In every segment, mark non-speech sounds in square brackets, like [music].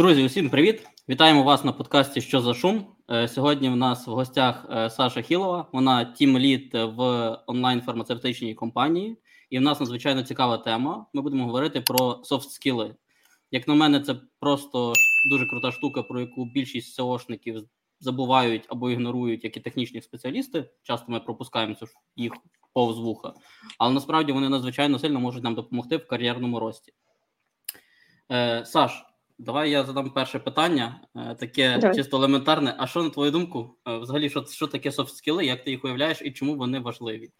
Друзі, усім привіт! Вітаємо вас на подкасті Що за шум. Е, сьогодні в нас в гостях е, Саша Хілова. Вона тім-лід в онлайн-фармацевтичній компанії, і в нас надзвичайно цікава тема. Ми будемо говорити про софт-скіли. Як на мене, це просто дуже крута штука, про яку більшість SEOшників забувають або ігнорують, як і технічні спеціалісти. Часто ми пропускаємо їх повз вуха, але насправді вони надзвичайно сильно можуть нам допомогти в кар'єрному рості. Е, Саш, давай я задам перше питання, е, таке давай. чисто елементарне. А що на твою думку? Е, взагалі, що що таке софт-скіли, як ти їх уявляєш і чому вони важливі?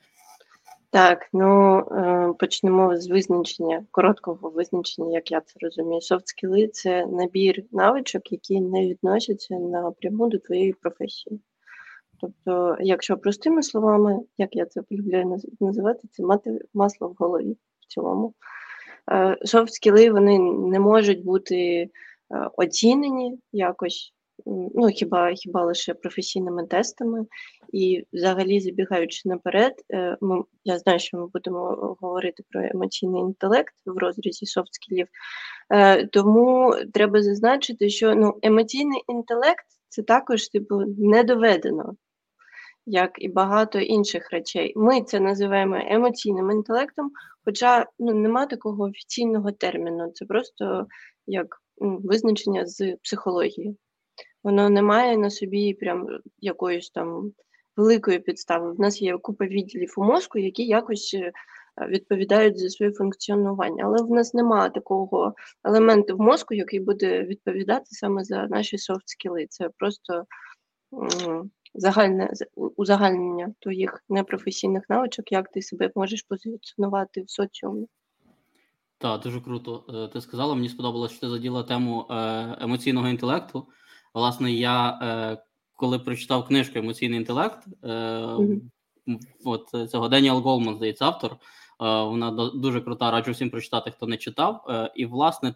Так, ну е, почнемо з визначення, короткого визначення, як я це розумію. Софт-скіли – це набір навичок, які не відносяться напряму до твоєї професії. Тобто, якщо простими словами, як я це полюбляю називати, це мати масло в голові в цілому. Софт-скіли вони не можуть бути е, оцінені якось, ну хіба хіба лише професійними тестами. І взагалі, забігаючи наперед, е, ми, я знаю, що ми будемо говорити про емоційний інтелект в розрізі софт-скілів, е, тому треба зазначити, що ну, емоційний інтелект це також типу не доведено як і багато інших речей. Ми це називаємо емоційним інтелектом, хоча ну, нема такого офіційного терміну. Це просто як визначення з психології. Воно не має на собі прям якоїсь там великої підстави. В нас є купа відділів у мозку, які якось е, відповідають за своє функціонування. Але в нас немає такого елементу в мозку, який буде відповідати саме за наші софт скіли. Це просто загальне узагальнення твоїх непрофесійних навичок, як ти себе можеш позиціонувати в соціумі. Так, дуже круто. Е, ти сказала, мені сподобалося, що ти заділа тему е, емоційного інтелекту. Власне, я е, коли прочитав книжку Емоційний інтелект, mm-hmm. от цього Деніел Голман, здається, автор. Вона дуже крута, раджу всім прочитати, хто не читав. І, власне,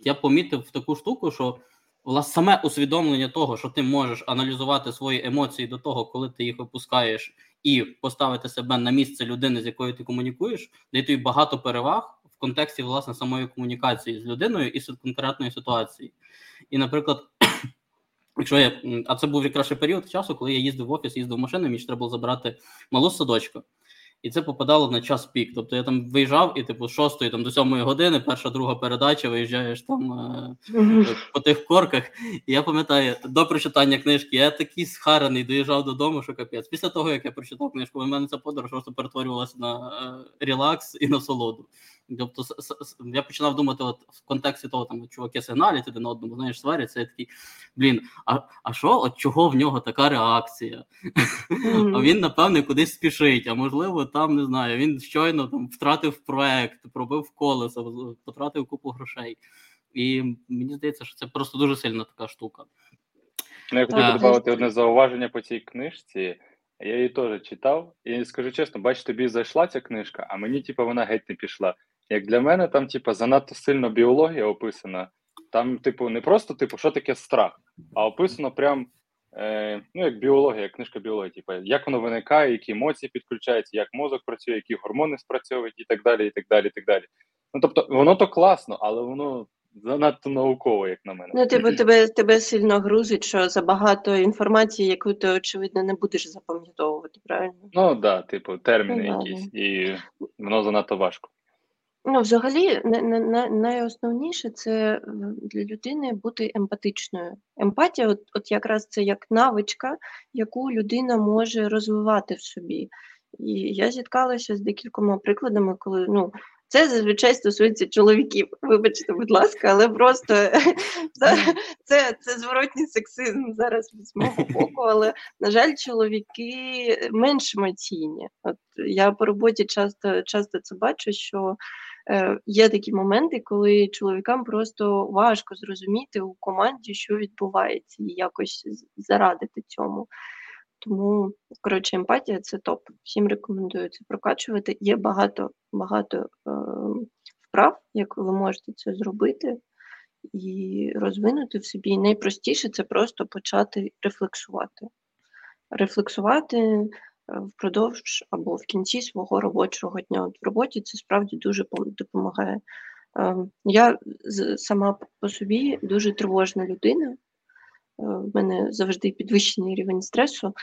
я помітив таку штуку, що власне саме усвідомлення того, що ти можеш аналізувати свої емоції до того, коли ти їх випускаєш, і поставити себе на місце людини, з якою ти комунікуєш, дає тобі багато переваг в контексті власне самої комунікації з людиною і з конкретної ситуації. І, наприклад. [clears throat] Якщо я, а це був якраз період часу, коли я їздив в офіс, їздив машиною, мені треба було забрати малу садочка і це попадало на час пік. Тобто я там виїжджав, і типу з 6 там до 7 години, перша друга передача, виїжджаєш там е, [laughs] по тих корках. І я пам'ятаю, до прочитання книжки я такий схарений доїжджав додому, що капець. Після того, як я прочитав книжку, у мене ця подорож просто перетворювалася на е, релакс і насолоду. Тобто я починав думати, от в контексті того, там чуваки сигналять один одному, знаєш, сваряться, я такий, блін, а а що, от чого в нього така реакція? Mm-hmm. А він, напевне, кудись спішить, а можливо, там не знаю, він щойно там втратив проект, пробив колесо, потратив купу грошей. І мені здається, що це просто дуже сильна така штука. Ну, я хотів би додати одне зауваження по цій книжці. Я її теж читав, і скажу чесно, бач, тобі зайшла ця книжка, а мені, типу, вона геть не пішла. Як для мене, там, типу, занадто сильно біологія описана. Там, типу, не просто, типу, що таке страх, а описано прям, е, ну, як біологія, як книжка біології, типу, як воно виникає, які емоції підключаються, як мозок працює, які гормони спрацьовують і так далі. і так далі, і так далі. Ну, тобто, воно то класно, але воно занадто науково, як на мене. Ну, типу, тебе тебе сильно грузить, що забагато інформації, яку ти, очевидно, не будеш запам'ятовувати, правильно? Ну, так, да, типу, терміни ну, якісь, і воно занадто важко. Ну, взагалі, найосновніше це для людини бути емпатичною. Емпатія, от, от якраз це як навичка, яку людина може розвивати в собі. І я зіткалася з декількома прикладами, коли ну, це зазвичай стосується чоловіків. Вибачте, будь ласка, але просто [laughs] це це зворотній сексизм зараз з мого [laughs] боку. Але на жаль, чоловіки менш емоційні. От я по роботі часто часто це бачу, що е, є такі моменти, коли чоловікам просто важко зрозуміти у команді, що відбувається, і якось зарадити цьому. Тому, коротше, емпатія це топ. Всім рекомендую це прокачувати. Є багато багато е, вправ, як ви можете це зробити і розвинути в собі. Найпростіше це просто почати рефлексувати. Рефлексувати е, впродовж або в кінці свого робочого дня. От В роботі це справді дуже допомагає. Ем, я сама по собі дуже тривожна людина. Е, в мене завжди підвищений рівень стресу,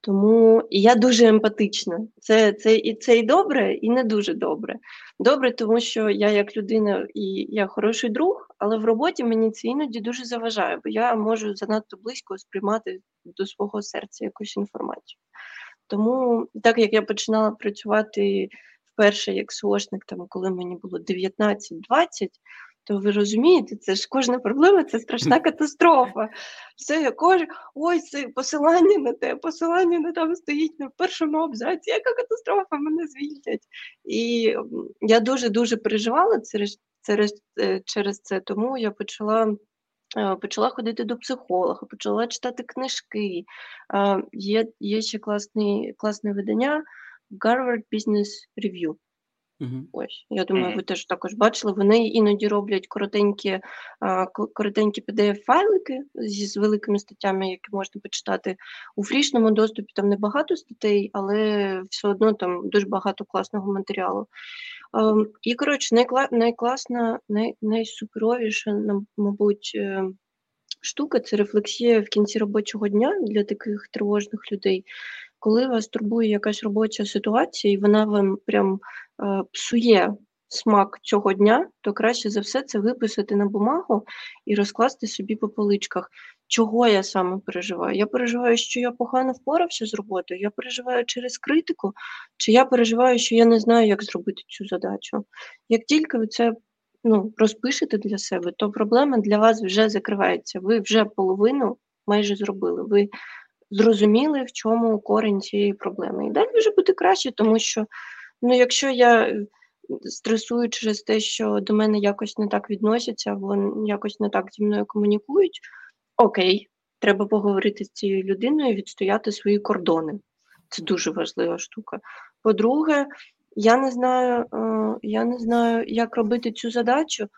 тому я дуже емпатична. Це це, і це і добре, і не дуже добре. Добре, тому що я як людина і я хороший друг, але в роботі мені це іноді дуже заважає, бо я можу занадто близько сприймати до свого серця якусь інформацію. Тому, так як я починала працювати вперше як СОшник, там, коли мені було 19-20, то ви розумієте, це ж кожна проблема це страшна катастрофа. Все, я кажу, ой, це посилання на те, посилання на там стоїть на першому абзаці, яка катастрофа, мене звільнять. І я дуже-дуже переживала через, через, е, через це, тому я почала. Е, почала ходити до психолога, почала читати книжки. Е, є є ще класний, класне видання Гарвард Business Review. Uh-huh. Ось, я думаю, uh-huh. ви теж також бачили. Вони іноді роблять коротенькі коротенькі PDF-файлики з великими статтями, які можна почитати у фрішному доступі. Там небагато статей, але все одно там дуже багато класного матеріалу. Um, і коротше, найкла, найкласна, най, найсуперовіша, мабуть, е, штука це рефлексія в кінці робочого дня для таких тривожних людей коли вас турбує якась робоча ситуація, і вона вам прям е, псує смак цього дня, то краще за все це виписати на бумагу і розкласти собі по поличках. Чого я саме переживаю? Я переживаю, що я погано впорався з роботою, я переживаю через критику, чи я переживаю, що я не знаю, як зробити цю задачу. Як тільки ви це ну, розпишете для себе, то проблема для вас вже закривається. Ви вже половину майже зробили. Ви зрозуміли, в чому корінь цієї проблеми. І далі вже буде краще, тому що ну, якщо я е, стресую через те, що до мене якось не так відносяться, або якось не так зі мною комунікують, окей, треба поговорити з цією людиною, відстояти свої кордони. Це дуже важлива штука. По-друге, я не знаю, е, я не знаю, як робити цю задачу.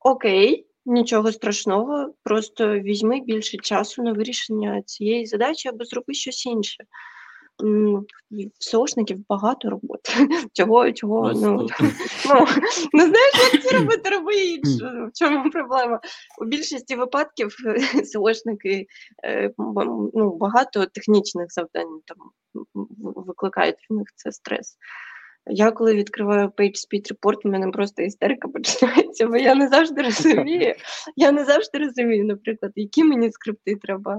Окей, Нічого страшного, просто візьми більше часу на вирішення цієї задачі або зроби щось інше. В СОшників багато роботи. [laughs] Чого, чого, ну, [laughs] ну, ну знаєш, як це робити, роби інше. В чому проблема? У більшості випадків [laughs] СОшники е, ну, багато технічних завдань там викликають в них це стрес. Я коли відкриваю PageSpeed Report, у мене просто істерика починається, бо я не завжди розумію. Я не завжди розумію, наприклад, які мені скрипти треба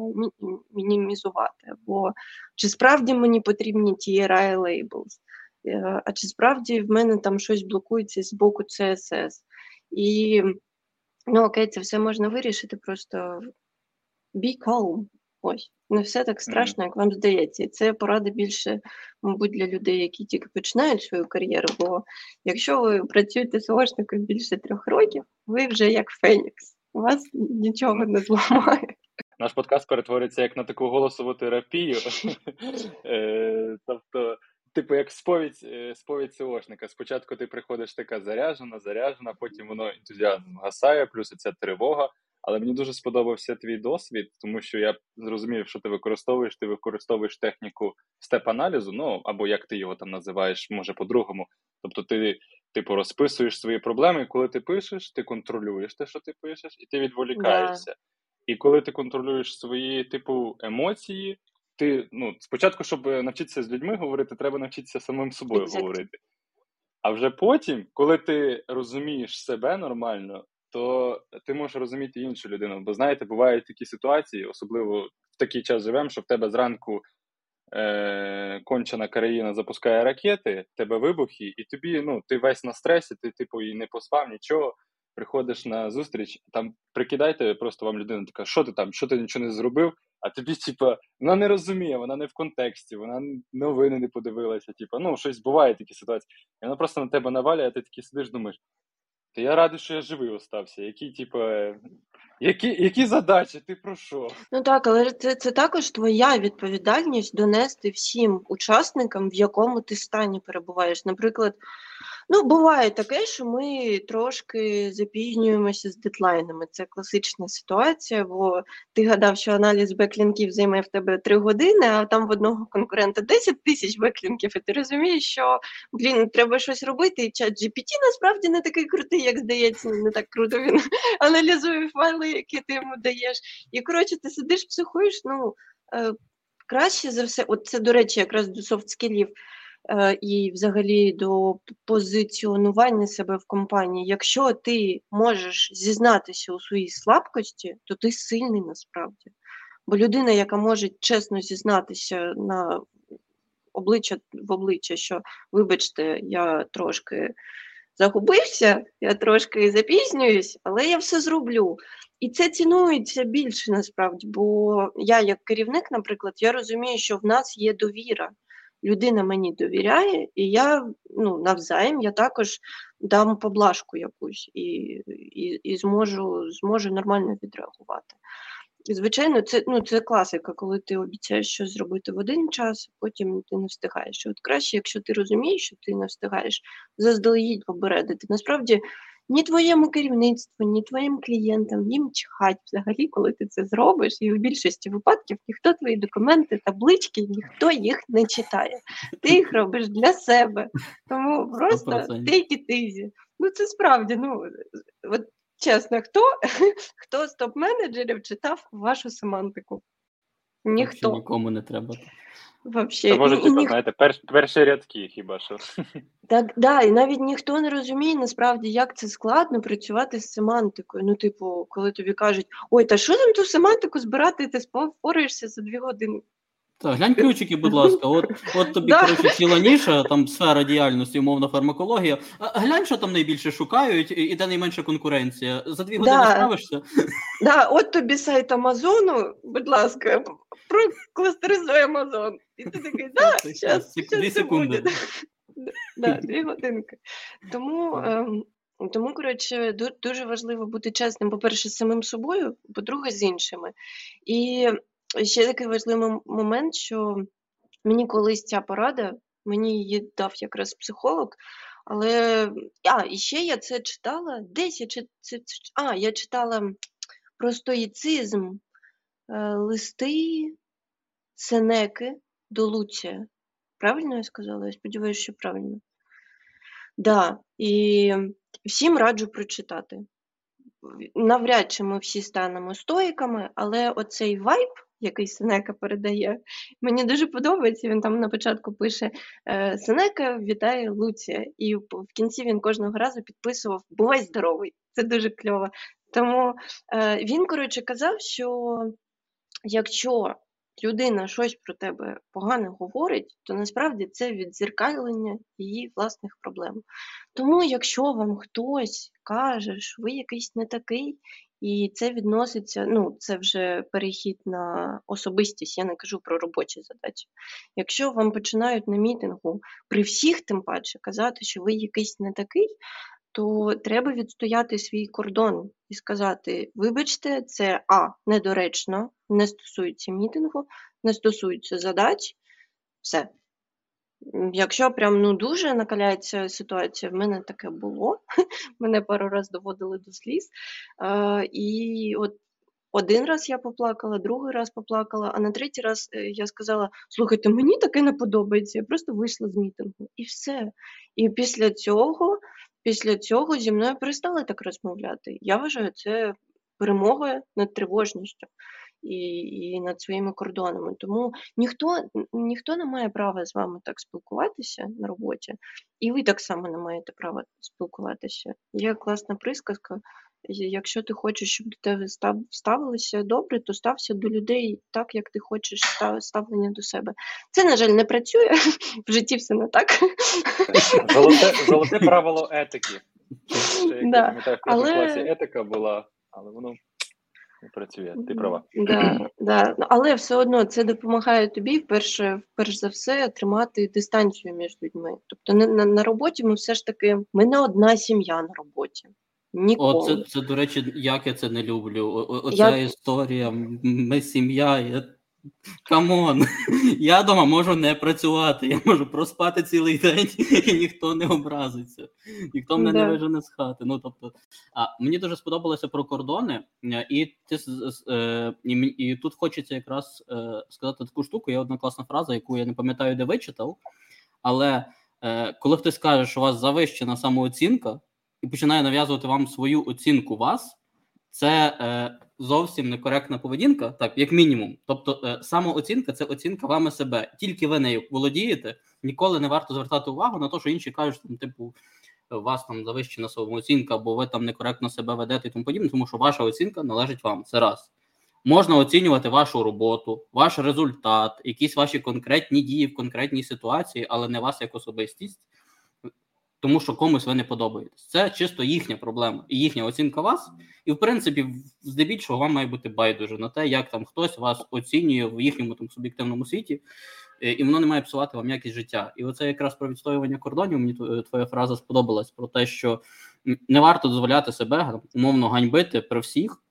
мінімізувати, або чи справді мені потрібні TRI labels, е, а чи справді в мене там щось блокується з боку CSS. І ну окей, це все можна вирішити, просто be calm. Ось, не все так страшно, як вам здається. І це порада більше, мабуть, для людей, які тільки починають свою кар'єру. Бо якщо ви працюєте СОшником більше трьох років, ви вже як Фенікс. У вас нічого не зламає. Наш подкаст перетвориться як на таку голосову терапію. Е, тобто, типу, як сповідь е, сповідь СОшника. Спочатку ти приходиш така заряжена, заряжена, потім воно ентузіазм гасає, плюс ця тривога. Але мені дуже сподобався твій досвід, тому що я зрозумів, що ти використовуєш, ти використовуєш техніку степ-аналізу, ну або як ти його там називаєш, може по-другому. Тобто ти, типу, розписуєш свої проблеми, і коли ти пишеш, ти контролюєш те, що ти пишеш, і ти відволікаєшся. Yeah. І коли ти контролюєш свої, типу, емоції, ти ну, спочатку, щоб навчитися з людьми говорити, треба навчитися самим собою exactly. говорити. А вже потім, коли ти розумієш себе нормально, то ти можеш розуміти іншу людину. Бо знаєте, бувають такі ситуації, особливо в такий час живемо, що в тебе зранку е, кончена країна запускає ракети, в тебе вибухи, і тобі ну, ти весь на стресі, ти типу і не поспав нічого. Приходиш на зустріч, там прикидайте, просто вам людина така, що ти там, що ти нічого не зробив, а тобі, типа, вона не розуміє, вона не в контексті, вона новини не подивилася. Типа, ну, щось буває такі ситуації. І вона просто на тебе навалює, а ти такий сидиш, думаєш, та я радий, що я живий остався. Які, типу, які які задачі? Ти про що? Ну так, але це це також твоя відповідальність донести всім учасникам, в якому ти стані перебуваєш. Наприклад, Ну, буває таке, що ми трошки запізнюємося з дедлайнами. Це класична ситуація, бо ти гадав, що аналіз беклінків займе в тебе 3 години, а там в одного конкурента 10 тисяч беклінків, і ти розумієш, що блін, треба щось робити, і чат GPT насправді не такий крутий, як здається, не так круто він [laughs] аналізує файли, які ти йому даєш. І коротше, ти сидиш, психуєш, ну. Е, краще за все, от це, до речі, якраз до софт-скілів, Е, і взагалі до позиціонування себе в компанії. Якщо ти можеш зізнатися у своїй слабкості, то ти сильний насправді. Бо людина, яка може чесно зізнатися на обличчя в обличчя, що, вибачте, я трошки загубився, я трошки запізнююсь, але я все зроблю. І це цінується більше насправді, бо я, як керівник, наприклад, я розумію, що в нас є довіра людина мені довіряє, і я ну, навзаєм я також дам поблажку якусь і і, і зможу зможу нормально відреагувати. Звичайно, це ну, це класика, коли ти обіцяєш щось зробити в один час, потім ти не встигаєш. От краще, якщо ти розумієш, що ти не встигаєш, заздалегідь попередити. Насправді ні твоєму керівництву, ні твоїм клієнтам їм чхать взагалі, коли ти це зробиш, і в більшості випадків ніхто твої документи, таблички, ніхто їх не читає. Ти їх робиш для себе. Тому просто take it easy. Ну це справді, ну от чесно, хто хто з топ-менеджерів читав вашу семантику? Ніхто нікому не треба. Вообще. Це може, типу, ніх... знаєте, перш, перші рядки хіба що. [laughs] Так, да, і навіть ніхто не розуміє насправді, як це складно працювати з семантикою. Ну, типу, коли тобі кажуть, ой, та що там ту семантику збирати, ти впораєшся за дві години. Так, глянь ключики, будь ласка, от от тобі коротше, ціла ніша, там сфера діяльності, умовна фармакологія. А глянь, що там найбільше шукають, і де найменша конкуренція. За дві години да. справишся? Да, От тобі сайт Амазону, будь ласка, прокластеризуй Амазон. І ти такий, да, зараз, дві секунди. Да, Дві годинки. Тому. Ем, тому, коротше, дуже важливо бути чесним, по-перше, з самим собою, по-друге, з іншими. І ще такий важливий момент, що мені колись ця порада, мені її дав якраз психолог, але а, і ще я це читала. Десь я чи а, я читала про стоїцизм, е, листи Сенеки до Луція. Правильно я сказала? Я сподіваюся, що правильно. Да, і всім раджу прочитати. Навряд чи ми всі станемо стоїками, але оцей вайб, який Сенека передає, мені дуже подобається. Він там на початку пише «Е, Сенека вітає Луція, і в кінці він кожного разу підписував Бувай здоровий. Це дуже кльово. Тому е, він, коротше, казав, що якщо людина щось про тебе погане говорить, то насправді це відзеркалення її власних проблем. Тому, якщо вам хтось каже, що ви якийсь не такий, і це відноситься, ну, це вже перехід на особистість, я не кажу про робочі задачі. Якщо вам починають на мітингу при всіх, тим паче, казати, що ви якийсь не такий, то треба відстояти свій кордон і сказати: вибачте, це а недоречно, не стосується мітингу, не стосується задач, все. Якщо прям ну дуже накаляється ситуація, в мене таке було. [laughs] Мене пару разів доводили до сліз. Е, І от один раз я поплакала, другий раз поплакала, а на третій раз е, я сказала: слухайте, мені таке не подобається. Я просто вийшла з мітингу. І все. І після цього Після цього зі мною перестали так розмовляти. Я вважаю це перемогою над тривожністю і і над своїми кордонами. Тому ніхто ніхто не має права з вами так спілкуватися на роботі, і ви так само не маєте права спілкуватися. Є класна присказка. Якщо ти хочеш, щоб до тебе ставилися добре, то стався до людей так, як ти хочеш ставлення до себе. Це, на жаль, не працює [laughs] в житті все не так. [laughs] Золоте золоте правило етики. Да. пам'ятаю, в але... класі етика була, але воно не працює. Ти права. Да, да. Але все одно це допомагає тобі, вперше, перш за все, тримати дистанцію між людьми. Тобто, на, на роботі ми все ж таки ми не одна сім'я на роботі. Ніколи. О, це, це, до речі, як я це не люблю. О, оця я... історія, ми сім'я. Я... Come on, [laughs] я дома можу не працювати, я можу проспати цілий день, [laughs] і ніхто не образиться, ніхто мене да. не вижене з хати. Ну тобто, а мені дуже сподобалося про кордони, е, і ти е, і, і тут хочеться якраз е, сказати таку штуку. Є одна класна фраза, яку я не пам'ятаю, де вичитав. Але е, коли хтось каже, що у вас завищена самооцінка, і починає нав'язувати вам свою оцінку вас, це е, зовсім некоректна поведінка, так як мінімум. Тобто, е, самооцінка це оцінка вами себе. Тільки ви нею володієте, ніколи не варто звертати увагу на те, що інші кажуть, там, типу, у вас там завищена самооцінка, бо ви там некоректно себе ведете і тому подібне, тому що ваша оцінка належить вам. Це раз. Можна оцінювати вашу роботу, ваш результат, якісь ваші конкретні дії в конкретній ситуації, але не вас як особистість тому що комусь ви не подобаєтесь. Це чисто їхня проблема і їхня оцінка вас. І в принципі, здебільшого вам має бути байдуже на те, як там хтось вас оцінює в їхньому там суб'єктивному світі, е, і воно не має псувати вам якість життя. І оце якраз про відстоювання кордонів. Мені твоя фраза сподобалась про те, що не варто дозволяти себе умовно ганьбити при всіх.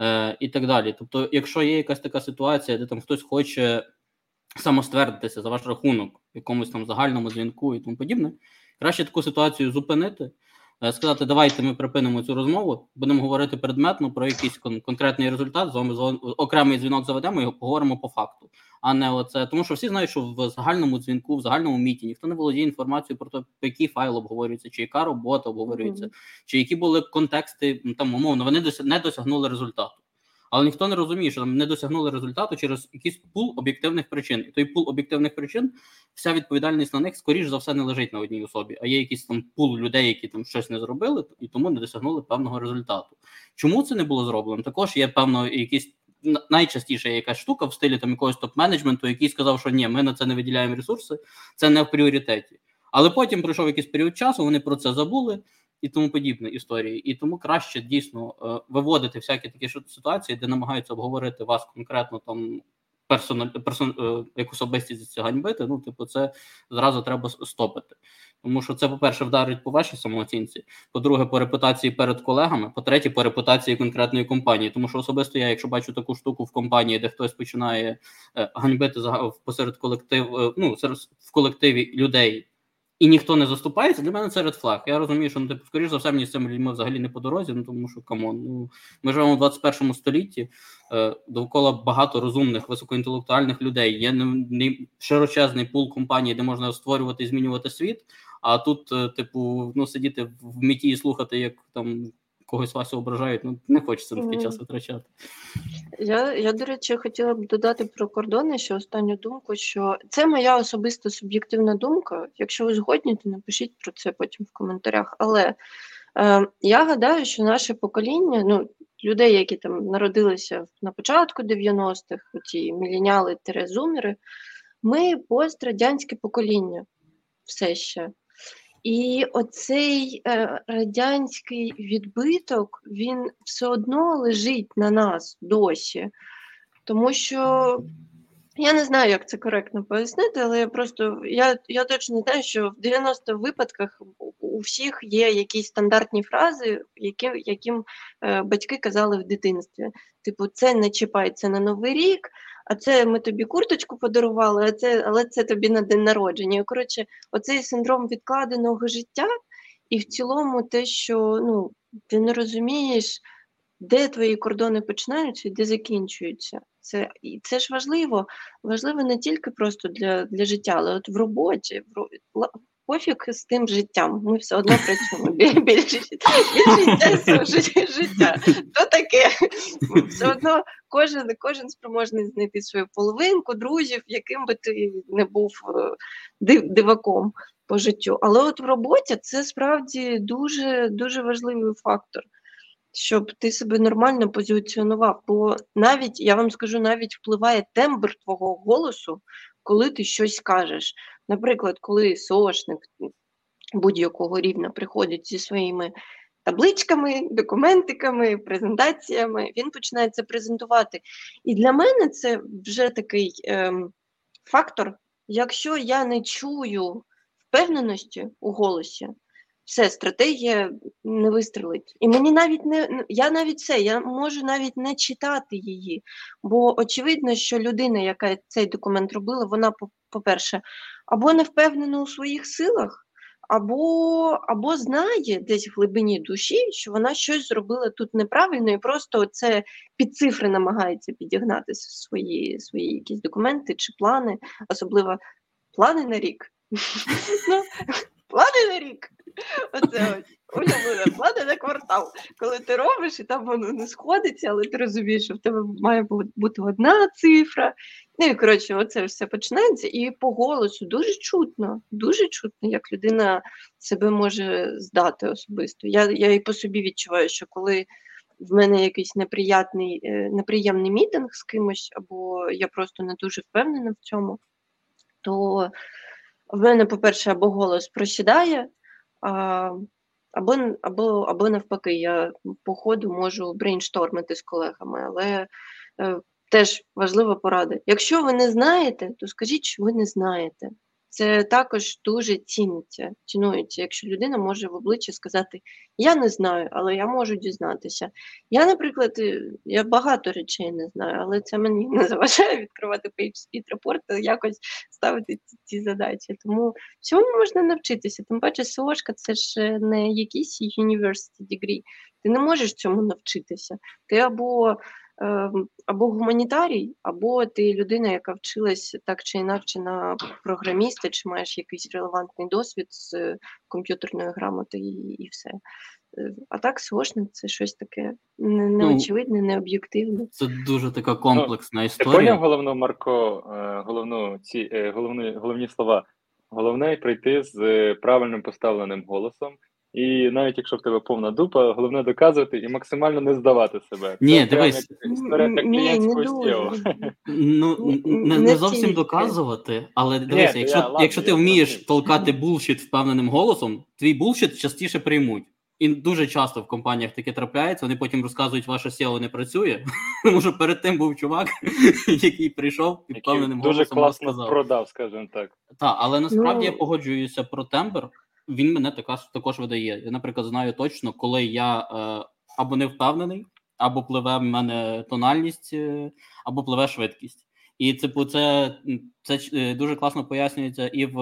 Е, і так далі. Тобто, якщо є якась така ситуація, де там хтось хоче самоствердитися за ваш рахунок в якомусь там загальному дзвінку і тому подібне, Краще таку ситуацію зупинити, е, сказати, давайте ми припинимо цю розмову, будемо говорити предметно про якийсь кон- конкретний результат. З вами окремий дзвінок заведемо і поговоримо по факту. А не оце, тому що всі знають, що в загальному дзвінку, в загальному міті ніхто не володіє інформацією про те, який файл обговорюється, чи яка робота обговорюється, mm-hmm. чи які були контексти там умовно. Вони не досягнули результату але ніхто не розуміє, що там не досягнули результату через якийсь пул об'єктивних причин. І той пул об'єктивних причин, вся відповідальність на них, скоріш за все, не лежить на одній особі, а є якийсь там пул людей, які там щось не зробили, і тому не досягнули певного результату. Чому це не було зроблено? Також є певно якісь. Найчастіше є якась штука в стилі там якогось топ-менеджменту, який сказав, що ні, ми на це не виділяємо ресурси, це не в пріоритеті. Але потім пройшов якийсь період часу, вони про це забули і тому подібне історії. І тому краще дійсно е, виводити всякі такі ситуації, де намагаються обговорити вас конкретно там персональ, персон, е, особистість ганьбити. Ну, типу, це зразу треба стопити. Тому що це, по-перше, вдарить по вашій самооцінці. По-друге, по репутації перед колегами, по-третє, по репутації конкретної компанії. Тому що особисто я, якщо бачу таку штуку в компанії, де хтось починає е, ганьбити посеред колектив, ну в колективі людей і ніхто не заступається, для мене це red flag. Я розумію, що ну, типу, скоріш за все, мені з цими людьми взагалі не по дорозі, ну тому що come on, ну ми живемо в 21 столітті, е, довкола багато розумних, високоінтелектуальних людей. Є не, не широчезний пул компаній, де можна створювати і змінювати світ. А тут, е, типу, ну сидіти в міті і слухати, як там когось Васю ображають, ну не хочеться на такий час витрачати. Я, я, до речі, хотіла б додати про кордони ще останню думку, що це моя особиста суб'єктивна думка. Якщо ви згодні, то напишіть про це потім в коментарях. Але е, я гадаю, що наше покоління, ну, людей, які там народилися на початку 90-х, ті міленіали терезумери, ми пострадянське покоління все ще. І оцей е, радянський відбиток він все одно лежить на нас досі. Тому що я не знаю, як це коректно пояснити, але я просто я я точно знаю, що в 90 випадках у всіх є якісь стандартні фрази, які, яким е, батьки казали в дитинстві. Типу, це не чіпається на новий рік а це ми тобі курточку подарували, а це, але це тобі на день народження. Коротше, оцей синдром відкладеного життя, і в цілому те, що ну, ти не розумієш, де твої кордони починаються і де закінчуються. Це і це ж важливо. Важливо не тільки просто для для життя, але от в роботі, в, пофіг з тим життям. Ми все одно працюємо більше життя життя. То таке все одно кожен кожен спроможний знайти свою половинку, друзів, яким би ти не був е, диваком по життю. Але от в роботі це справді дуже дуже важливий фактор. Щоб ти себе нормально позиціонував, бо навіть я вам скажу, навіть впливає тембр твого голосу, коли ти щось кажеш. Наприклад, коли сошник будь-якого рівня приходить зі своїми табличками, документиками, презентаціями, він починає це презентувати. І для мене це вже такий ем, фактор, якщо я не чую впевненості у голосі, все, стратегія не вистрелить. І мені навіть не я навіть це, я можу навіть не читати її. Бо очевидно, що людина, яка цей документ робила, вона, по-перше, або не впевнена у своїх силах, або або знає десь в глибині душі, що вона щось зробила тут неправильно, і просто це під цифри намагається підігнати свої свої якісь документи чи плани, особливо плани на рік. [laughs] Ну, плани на рік. Оце ось улюблена плани на квартал. Коли ти робиш, і там воно не сходиться, але ти розумієш, що в тебе має бути одна цифра. Ну і коротше, оце все починається. І по голосу дуже чутно, дуже чутно, як людина себе може здати особисто. Я я і по собі відчуваю, що коли в мене якийсь неприятний, е, неприємний мітинг з кимось, або я просто не дуже впевнена в цьому, то в мене, по-перше, або голос просідає, а, або або, або навпаки, я по ходу можу брейнштормити з колегами, але е, теж важлива порада. Якщо ви не знаєте, то скажіть, що ви не знаєте. Це також дуже ціниться, цінується, якщо людина може в обличчя сказати Я не знаю, але я можу дізнатися. Я, наприклад, е, я багато речей не знаю, але це мені не заважає відкривати PageSpeed репорт і якось ставити ці, ці задачі. Тому всьому можна навчитися. Тим паче, СОшка це ж не якийсь university degree. Ти не можеш цьому навчитися. Ти або або гуманітарій, або ти людина, яка вчилась так чи інакше на програміста, чи маєш якийсь релевантний досвід з комп'ютерної грамоти і, і все. Е, а так, сложно, це щось таке ну, неочевидне, необ'єктивне. Це дуже така комплексна ну, історія. Ти поняв головну Марко, е, головну ці е, головні, головні слова. Головне прийти з правильним поставленим голосом і навіть якщо в тебе повна дупа, головне доказувати і максимально не здавати себе. Ні, Це дивись. Ну, не, не зовсім доказувати, але дивись, якщо я, якщо ти вмієш толкати булшіт впевненим голосом, твій булшіт частіше приймуть. І дуже часто в компаніях таке трапляється, вони потім розказують, ваше SEO не працює. [laughs] Тому що перед тим був чувак, [laughs] який прийшов і впевненим голосом дуже класно розказав. продав, скажімо так. Так, але насправді ну... я погоджуюся про тембр він мене також, також видає. Я, наприклад, знаю точно, коли я е, або не впевнений, або пливе в мене тональність, е, або пливе швидкість. І типу, це це е, дуже класно пояснюється і в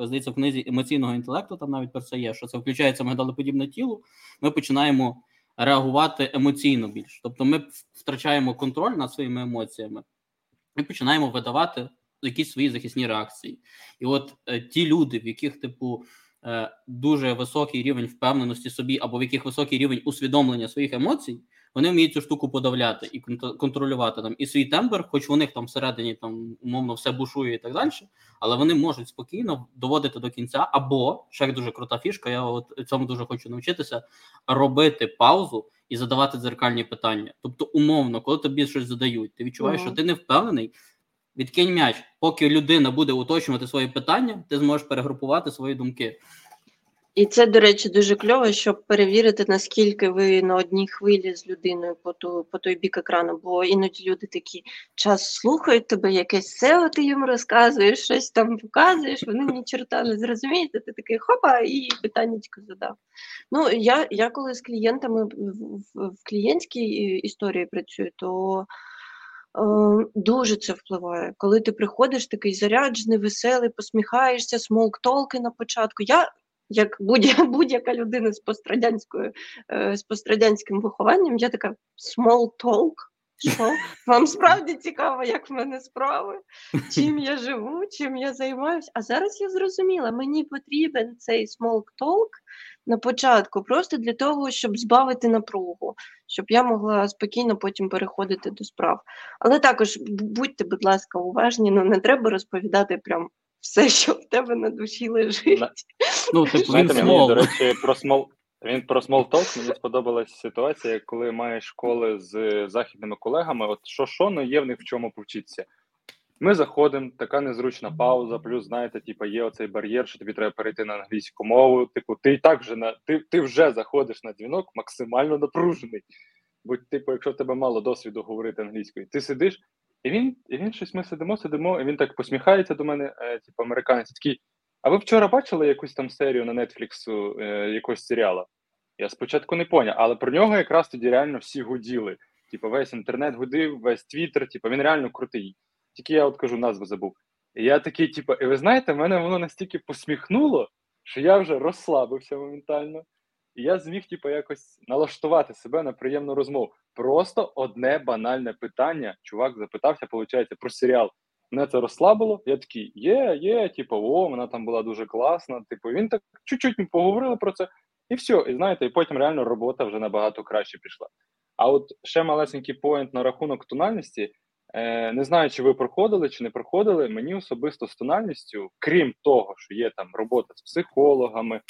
здається в книзі емоційного інтелекту. Там навіть про це є, що це включається мигдалоподібне тіло. Ми починаємо реагувати емоційно більш. Тобто, ми втрачаємо контроль над своїми емоціями і починаємо видавати якісь свої захисні реакції. І от е, ті люди, в яких типу дуже високий рівень впевненості собі, або в яких високий рівень усвідомлення своїх емоцій, вони вміють цю штуку подавляти і контролювати там і свій тембр, хоч у них там всередині там умовно все бушує і так далі, але вони можуть спокійно доводити до кінця, або ще дуже крута фішка. Я от цьому дуже хочу навчитися робити паузу і задавати дзеркальні питання. Тобто, умовно, коли тобі щось задають, ти відчуваєш, mm-hmm. що ти не впевнений. Відкинь м'яч, поки людина буде уточнювати свої питання, ти зможеш перегрупувати свої думки. І це, до речі, дуже кльово, щоб перевірити, наскільки ви на одній хвилі з людиною по ту, по той бік екрану, бо іноді люди такі час слухають тебе, якесь SEO ти їм розказуєш, щось там показуєш, вони ні черта не зрозуміють, ти такий хопа, і питання задав. Ну, я я коли з клієнтами в, в, в клієнтській історії працюю, то Е, дуже це впливає. Коли ти приходиш такий заряджений, веселий, посміхаєшся, смолк-толки на початку. Я, як [laughs] будь-яка людина з пострадянською, е, з пострадянським вихованням, я така small-talk. Що? Вам справді цікаво, як в мене справи, чим я живу, чим я займаюся. А зараз я зрозуміла, мені потрібен цей talk на початку, просто для того, щоб збавити напругу, щоб я могла спокійно потім переходити до справ. Але також будьте, будь ласка, уважні, ну не треба розповідати прям все, [laughs] що в тебе на душі лежить. Ну, типу, він мені, до речі, про смол. Він про small talk. Мені сподобалася ситуація, коли маєш call и з західними колегами. От що що не є в них в чому повчитися. Ми заходимо, така незручна пауза, плюс, знаєте, типу, є оцей бар'єр, що тобі треба перейти на англійську мову. Типу, ти і так вже на ти, ти вже заходиш на дзвінок максимально напружений. Бо, типу, якщо в тебе мало досвіду говорити англійською, ти сидиш, і він і він щось ми сидимо, сидимо, і він так посміхається до мене, е, типу, американець такий. А ви вчора бачили якусь там серію на Нетфліксу е, якогось серіала? Я спочатку не поняв, але про нього якраз тоді реально всі гуділи. Типу, весь інтернет гудив, весь твіттер, типу, він реально крутий. Тільки я от кажу, назву забув. І я такий, типу, і ви знаєте, мене воно настільки посміхнуло, що я вже розслабився моментально. І я зміг, типу, якось налаштувати себе на приємну розмову. Просто одне банальне питання. Чувак запитався, виходить, про серіал. Мене це розслабило. Я такий, є, є, типу, о, вона там була дуже класна. Типу, він так чуть-чуть поговорили про це, і все. І знаєте, і потім реально робота вже набагато краще пішла. А от ще малесенький поінт на рахунок тональності. Е, Не знаю, чи ви проходили, чи не проходили. Мені особисто з тональністю, крім того, що є там робота з психологами,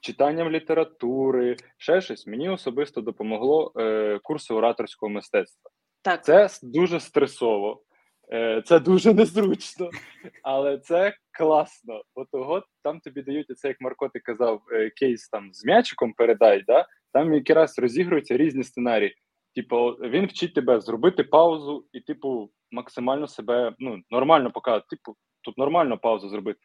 читанням літератури, ще щось, мені особисто допомогло е, курси ораторського мистецтва. Так. Це дуже стресово, е, це дуже незручно, але це класно. От того там тобі дають це, як Марко ти казав, е, кейс там з м'ячиком передай. да? Там якраз розігруються різні сценарії. Типу, він вчить тебе зробити паузу і, типу, максимально себе ну, нормально показати. Типу, тут нормально паузу зробити.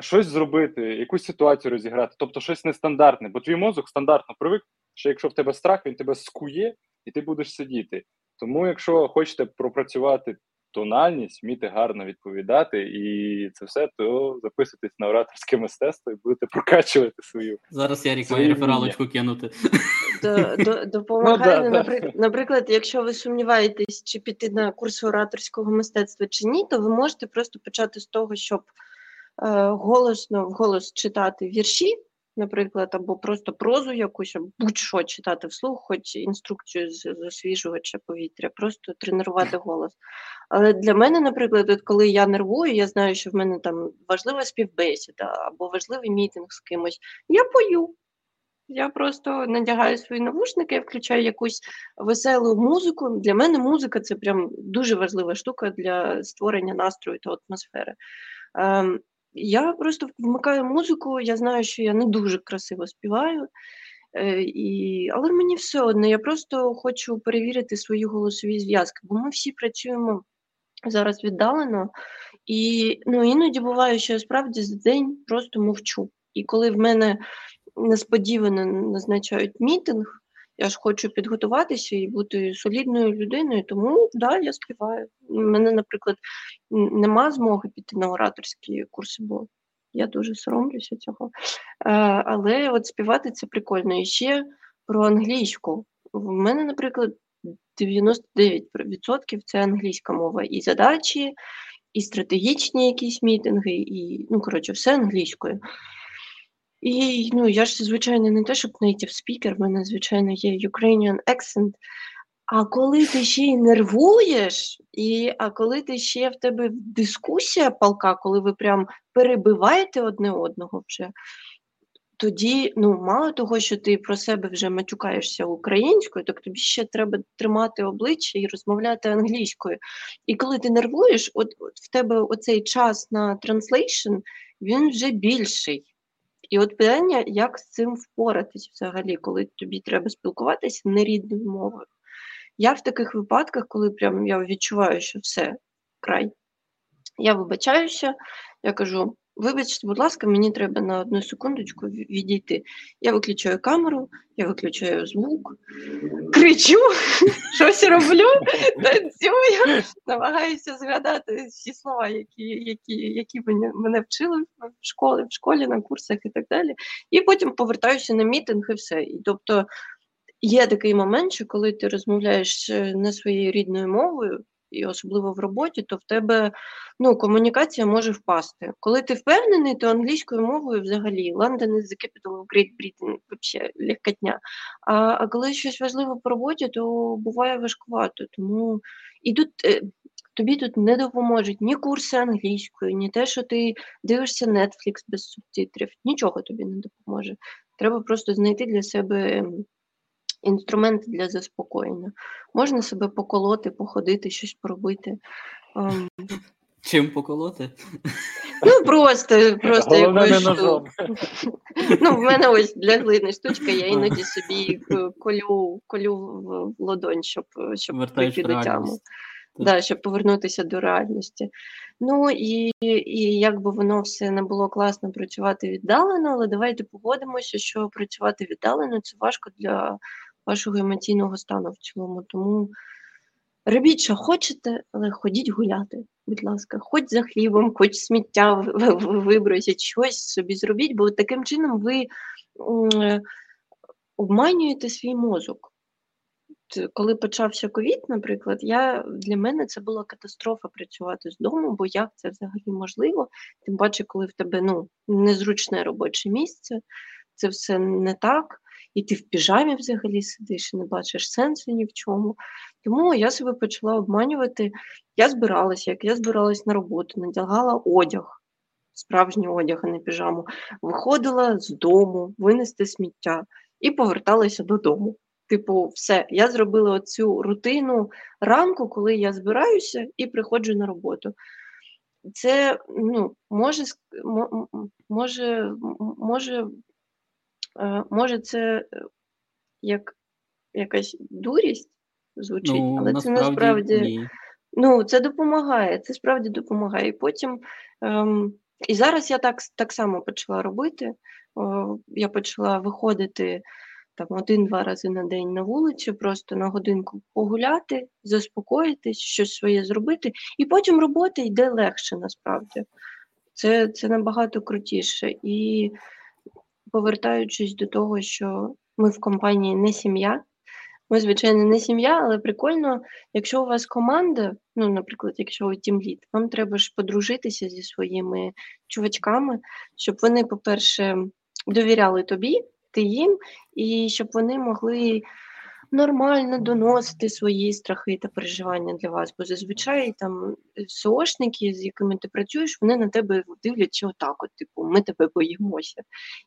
Щось зробити, якусь ситуацію розіграти, тобто щось нестандартне, бо твій мозок стандартно привик, що якщо в тебе страх, він тебе скує і ти будеш сидіти. Тому, якщо хочете пропрацювати тональність, вміти гарно відповідати, і це все, то записуйтесь на ораторське мистецтво і будете прокачувати свою. Зараз я рік маю рефералочку кинути. Допомагає, ну, наприклад, якщо ви сумніваєтесь, чи піти на курс ораторського мистецтва чи ні, то ви можете просто почати з того, щоб е, голосно вголос читати вірші наприклад, або просто прозу якусь, або будь-що читати вслух, хоч інструкцію з, з освіжувача повітря, просто тренувати голос. Але для мене, наприклад, от коли я нервую, я знаю, що в мене там важлива співбесіда або важливий мітинг з кимось, я пою. Я просто надягаю свої навушники, я включаю якусь веселу музику. Для мене музика це прям дуже важлива штука для створення настрою та атмосфери. Ем, я просто вмикаю музику, я знаю, що я не дуже красиво співаю, е, і... але мені все одно, я просто хочу перевірити свої голосові зв'язки, бо ми всі працюємо зараз віддалено, і ну, іноді буває, що я справді за день просто мовчу. І коли в мене несподівано назначають мітинг, я ж хочу підготуватися і бути солідною людиною, тому да, я співаю. У мене, наприклад, нема змоги піти на ораторські курси, бо я дуже соромлюся цього. Е, але от співати це прикольно. І ще про англійську. В мене, наприклад, 99% це англійська мова. І задачі, і стратегічні якісь мітинги, і, ну, коротше, все англійською. І ну, я ж, звичайно, не те, щоб native speaker, в мене, звичайно, є Ukrainian accent. А коли ти ще й нервуєш, і, а коли ти ще в тебе дискусія палка, коли ви прям перебиваєте одне одного вже, тоді, ну, мало того, що ти про себе вже матюкаєшся українською, так тобі ще треба тримати обличчя і розмовляти англійською. І коли ти нервуєш, от, от в тебе оцей час на translation, він вже більший. І от питання, як з цим впоратись взагалі, коли тобі треба спілкуватися нерідною мовою. Я в таких випадках, коли прям я відчуваю, що все, край, я вибачаюся, я кажу: Вибачте, будь ласка, мені треба на одну секундочку відійти. Я виключаю камеру, я виключаю звук, кричу, [laughs] щось роблю, [laughs] танцюю, намагаюся згадати всі слова, які які, які мене, мене вчили в школі, в школі, на курсах і так далі. І потім повертаюся на мітинг і все. І тобто є такий момент, що коли ти розмовляєш е, не своєю рідною мовою і особливо в роботі, то в тебе ну, комунікація може впасти. Коли ти впевнений, то англійською мовою взагалі London is the capital of Great Britain, взагалі легкотня. А а коли щось важливе по роботі, то буває важкувато. Тому і тут е, тобі тут не допоможуть ні курси англійської, ні те, що ти дивишся Netflix без субтитрів, нічого тобі не допоможе. Треба просто знайти для себе інструменти для заспокоєння. Можна себе поколоти, походити, щось поробити. Ем. Чим поколоти? Ну, просто просто якоюсь штук. Ну, в мене ось для глини штучка, я іноді собі колю колю в ладонь, щоб щоб прийти до тяму. Да, щоб повернутися до реальності. Ну і і як би воно все не було класно працювати віддалено, але давайте погодимося, що працювати віддалено це важко для вашого емоційного стану в цілому. Тому робіть, що хочете, але ходіть гуляти, будь ласка, хоч за хлібом, хоч сміття вибросіть, щось собі зробіть, бо таким чином ви обманюєте свій мозок коли почався ковід, наприклад, я для мене це була катастрофа працювати з дому, бо як це взагалі можливо? Тим паче, коли в тебе ну, незручне робоче місце, це все не так, і ти в піжамі взагалі сидиш і не бачиш сенсу ні в чому. Тому я себе почала обманювати. Я збиралася, як я збиралась на роботу, надягала одяг, справжній одяг, а не піжаму, виходила з дому, винести сміття і поверталася додому. Типу, все, я зробила оцю рутину ранку, коли я збираюся і приходжу на роботу. Це ну, може, може, може, може, це як якась дурість звучить, ну, але насправді, це насправді ні. ну, це допомагає, це справді допомагає. І потім, ем, і зараз я так так само почала робити. О, я почала виходити там один-два рази на день на вулицю, просто на годинку погуляти, заспокоїтись, щось своє зробити, і потім робота йде легше насправді. Це, Це набагато крутіше. І повертаючись до того, що ми в компанії не сім'я. Ми, звичайно, не сім'я, але прикольно, якщо у вас команда, ну, наприклад, якщо ви тімліт, вам треба ж подружитися зі своїми чувачками, щоб вони, по-перше, довіряли тобі, ти їм, і щоб вони могли нормально доносити свої страхи та переживання для вас. Bо зазвичай там СОшники, з якими ти працюєш, вони на тебе дивляться отак: от, типу, ми тебе боїмося.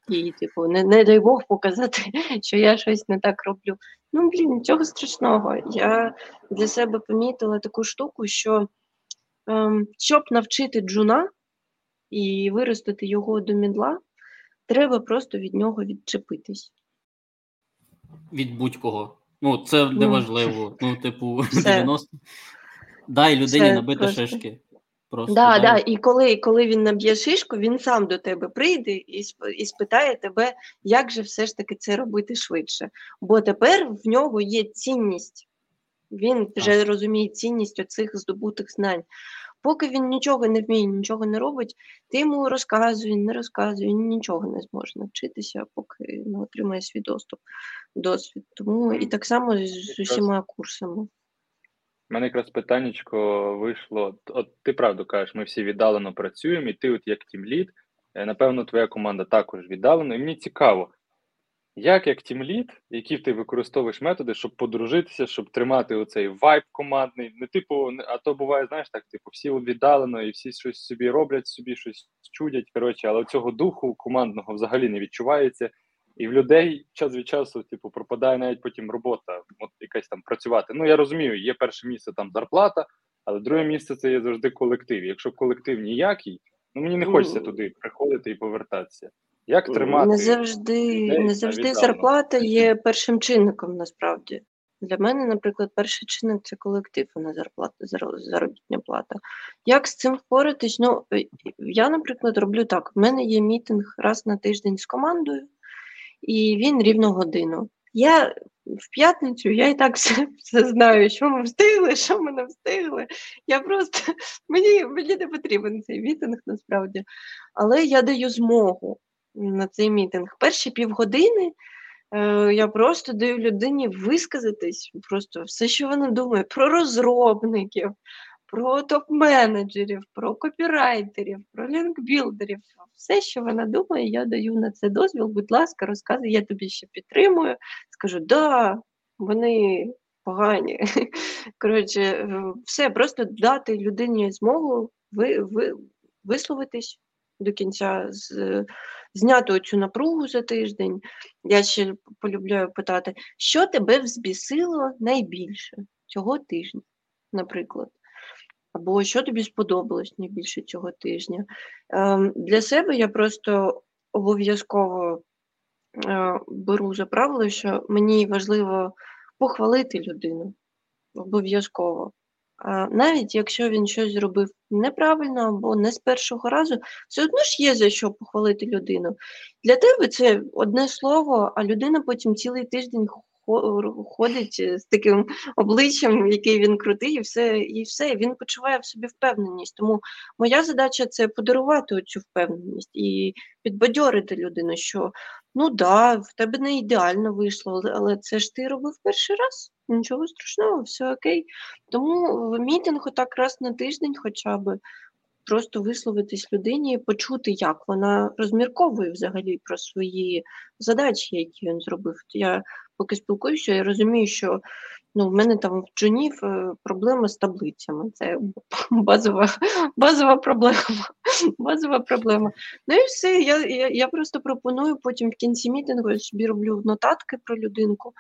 І, типу, не, не дай Бог показати, [laughs] що я щось не так роблю. Ну, блін, нічого страшного. Я для себе помітила таку штуку, що ем, щоб навчити джуна і виростити його до мідла. Треба просто від нього відчепитись. Від будь-кого. Ну, це ну, неважливо. [laughs] Ну, типу, [laughs] все. 90. Дай людині все набити просто. шишки. Просто да, дай. да. І коли коли він наб'є шишку, він сам до тебе прийде і і спитає тебе, як же все ж таки це робити швидше. Бо тепер в нього є цінність. Він вже розуміє цінність оцих здобутих знань. Поки він нічого не вміє, нічого не робить, ти йому розказує, не розказує, нічого не зможе навчитися, поки не отримає свій доступ, досвід. Тому і так само з усіма курсами. У мене якраз питаннячко вийшло. От ти правду кажеш, ми всі віддалено працюємо, і ти, от як тімлід, е, напевно, твоя команда також віддалено. І мені цікаво, як як тімлід, які ти використовуєш методи, щоб подружитися, щоб тримати оцей вайб командний, не типу, а то буває, знаєш, так, типу, всі віддалено і всі щось собі роблять, собі щось чудять. Коротше, але цього духу командного взагалі не відчувається. І в людей час від часу, типу, пропадає навіть потім робота, от якась там працювати. Ну я розумію, є перше місце там зарплата, але друге місце це є завжди колектив. Якщо колектив ніякий, ну мені не хочеться туди приходити і повертатися. Як тримати не завжди не завжди зарплата є першим чинником насправді. Для мене, наприклад, перший чинник це колектив, а не зарплата, заробітня плата. Як з цим впоратись? Ну, е, я, наприклад, роблю так: У мене є мітинг раз на тиждень з командою, і він рівно годину. Я в п'ятницю я і так [laughs] все все знаю, що ми встигли, що ми не встигли. Я просто [laughs] мені мені не потрібен цей мітинг насправді, але я даю змогу на цей мітинг. Перші півгодини е, я просто даю людині висказатись, просто все, що вона думає, про розробників, про топ-менеджерів, про копірайтерів, про лінкбілдерів. Все, що вона думає, я даю на це дозвіл. Будь ласка, розказуй, я тобі ще підтримую. Скажу, да, вони погані. [laughs] Коротше, е, все, просто дати людині змогу ви, ви, висловитись до кінця, з, зняти цю напругу за тиждень. Я ще полюбляю питати, що тебе взбісило найбільше цього тижня, наприклад. Або що тобі сподобалось найбільше цього тижня. Е, Для себе я просто обов'язково е, беру за правило, що мені важливо похвалити людину. Обов'язково. Навіть якщо він щось зробив неправильно або не з першого разу, все одно ж є за що похвалити людину. Для тебе це одне слово, а людина потім цілий тиждень ходить е, з таким обличчям, який він крутий, і все, і все. Він почуває в собі впевненість. Тому моя задача це подарувати цю впевненість і підбадьорити людину, що ну да, в тебе не ідеально вийшло, але це ж ти робив перший раз. Нічого страшного, все окей. Тому в мітинг отак раз на тиждень, хоча б просто висловитись людині, почути, як вона розмірковує взагалі про свої задачі, які він зробив. Я поки спілкуюся, я розумію, що ну, в мене там в джунів е, проблема з таблицями. Це [laughs] базова базова проблема. [laughs] базова проблема. Ну і все. Я я, я просто пропоную потім в кінці мітингу я собі роблю нотатки про людинку,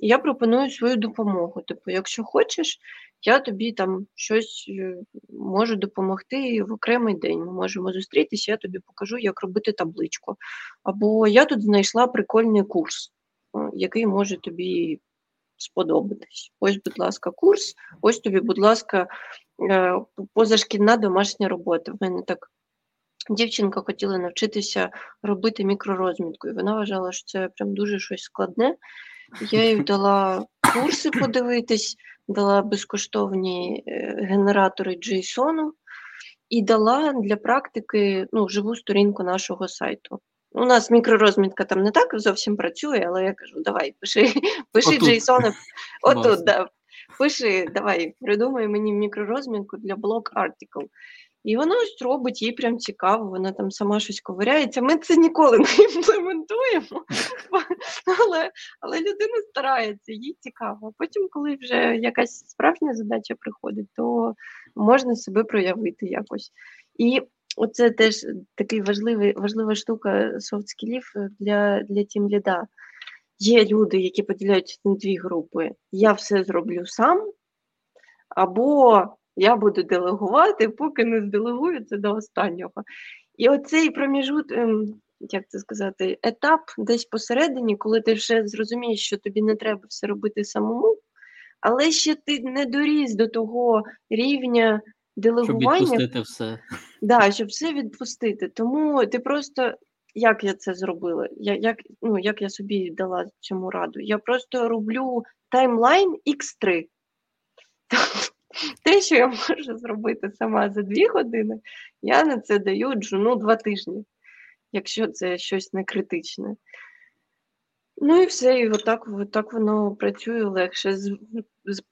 і я пропоную свою допомогу. Типу, якщо хочеш, я тобі там щось е, можу допомогти в окремий день. Ми можемо зустрітися, я тобі покажу, як робити табличку. Або я тут знайшла прикольний курс, який може тобі сподобатись. Ось, будь ласка, курс, ось тобі, будь ласка, е, позашкільна домашня робота. В мене так. Дівчинка хотіла навчитися робити мікророзмітку, і вона вважала, що це прям дуже щось складне. Я їй [laughs] дала курси подивитись, дала безкоштовні е, генератори JSON і дала для практики ну, живу сторінку нашого сайту. У нас мікророзмітка там не так зовсім працює, але я кажу, давай, пиши [laughs] пиши JSON. [laughs] Отут, да. Пиши, давай, придумай мені мікророзмітку для блок article. І вона ось робить, їй прям цікаво, вона там сама щось ковиряється. Ми це ніколи [laughs] не імплементуємо, але але людина старається, їй цікаво. А потім, коли вже якась справжня задача приходить, то можна себе проявити якось. І оце теж такий важливий, важлива штука софт-скілів для для тім ліда. Є люди, які поділяються на дві групи. Я все зроблю сам, або я буду делегувати, поки не зделегую це до останнього. І оцей проміжут, ем, як це сказати, етап десь посередині, коли ти вже зрозумієш, що тобі не треба все робити самому, але ще ти не доріс до того рівня делегування. Щоб відпустити все. Да, щоб все відпустити. Тому ти просто. Як я це зробила? Я, Як ну, як я собі дала цьому раду? Я просто роблю таймлайн X3. Те, що я можу зробити сама за дві години, я на це даю джуну два тижні, якщо це щось не критичне. Ну і все, і отак, отак воно працює легше.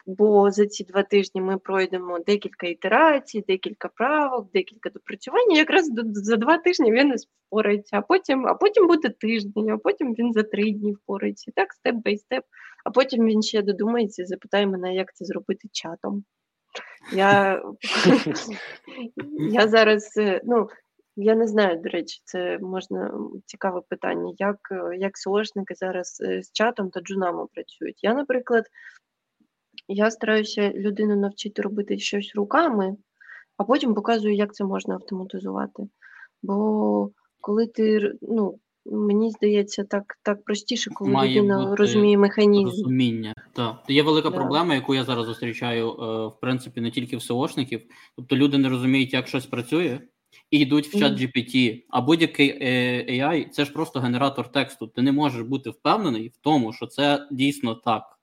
Бо за ці два тижні ми пройдемо декілька ітерацій, декілька правок, декілька допрацювань. Якраз за два тижні він впорається, а потім а потім буде тиждень, а потім він за три дні впорається. Так, степ бай степ, а потім він ще додумається і запитає мене, як це зробити чатом. Я [laughs] я зараз, е, ну, я не знаю, до речі, це можна цікаве питання, як як СОшники зараз е, з чатом та джунами працюють. Я, наприклад, я стараюся людину навчити робити щось руками, а потім показую, як це можна автоматизувати. Бо коли ти ну, Мені здається, так так простіше, коли Має людина розуміє механізм. Розуміння. Так. Є велика да. проблема, яку я зараз зустрічаю, е, в принципі, не тільки в СОшників. Тобто люди не розуміють, як щось працює, і йдуть в чат GPT. А будь-який е, AI це ж просто генератор тексту. Ти не можеш бути впевнений в тому, що це дійсно так.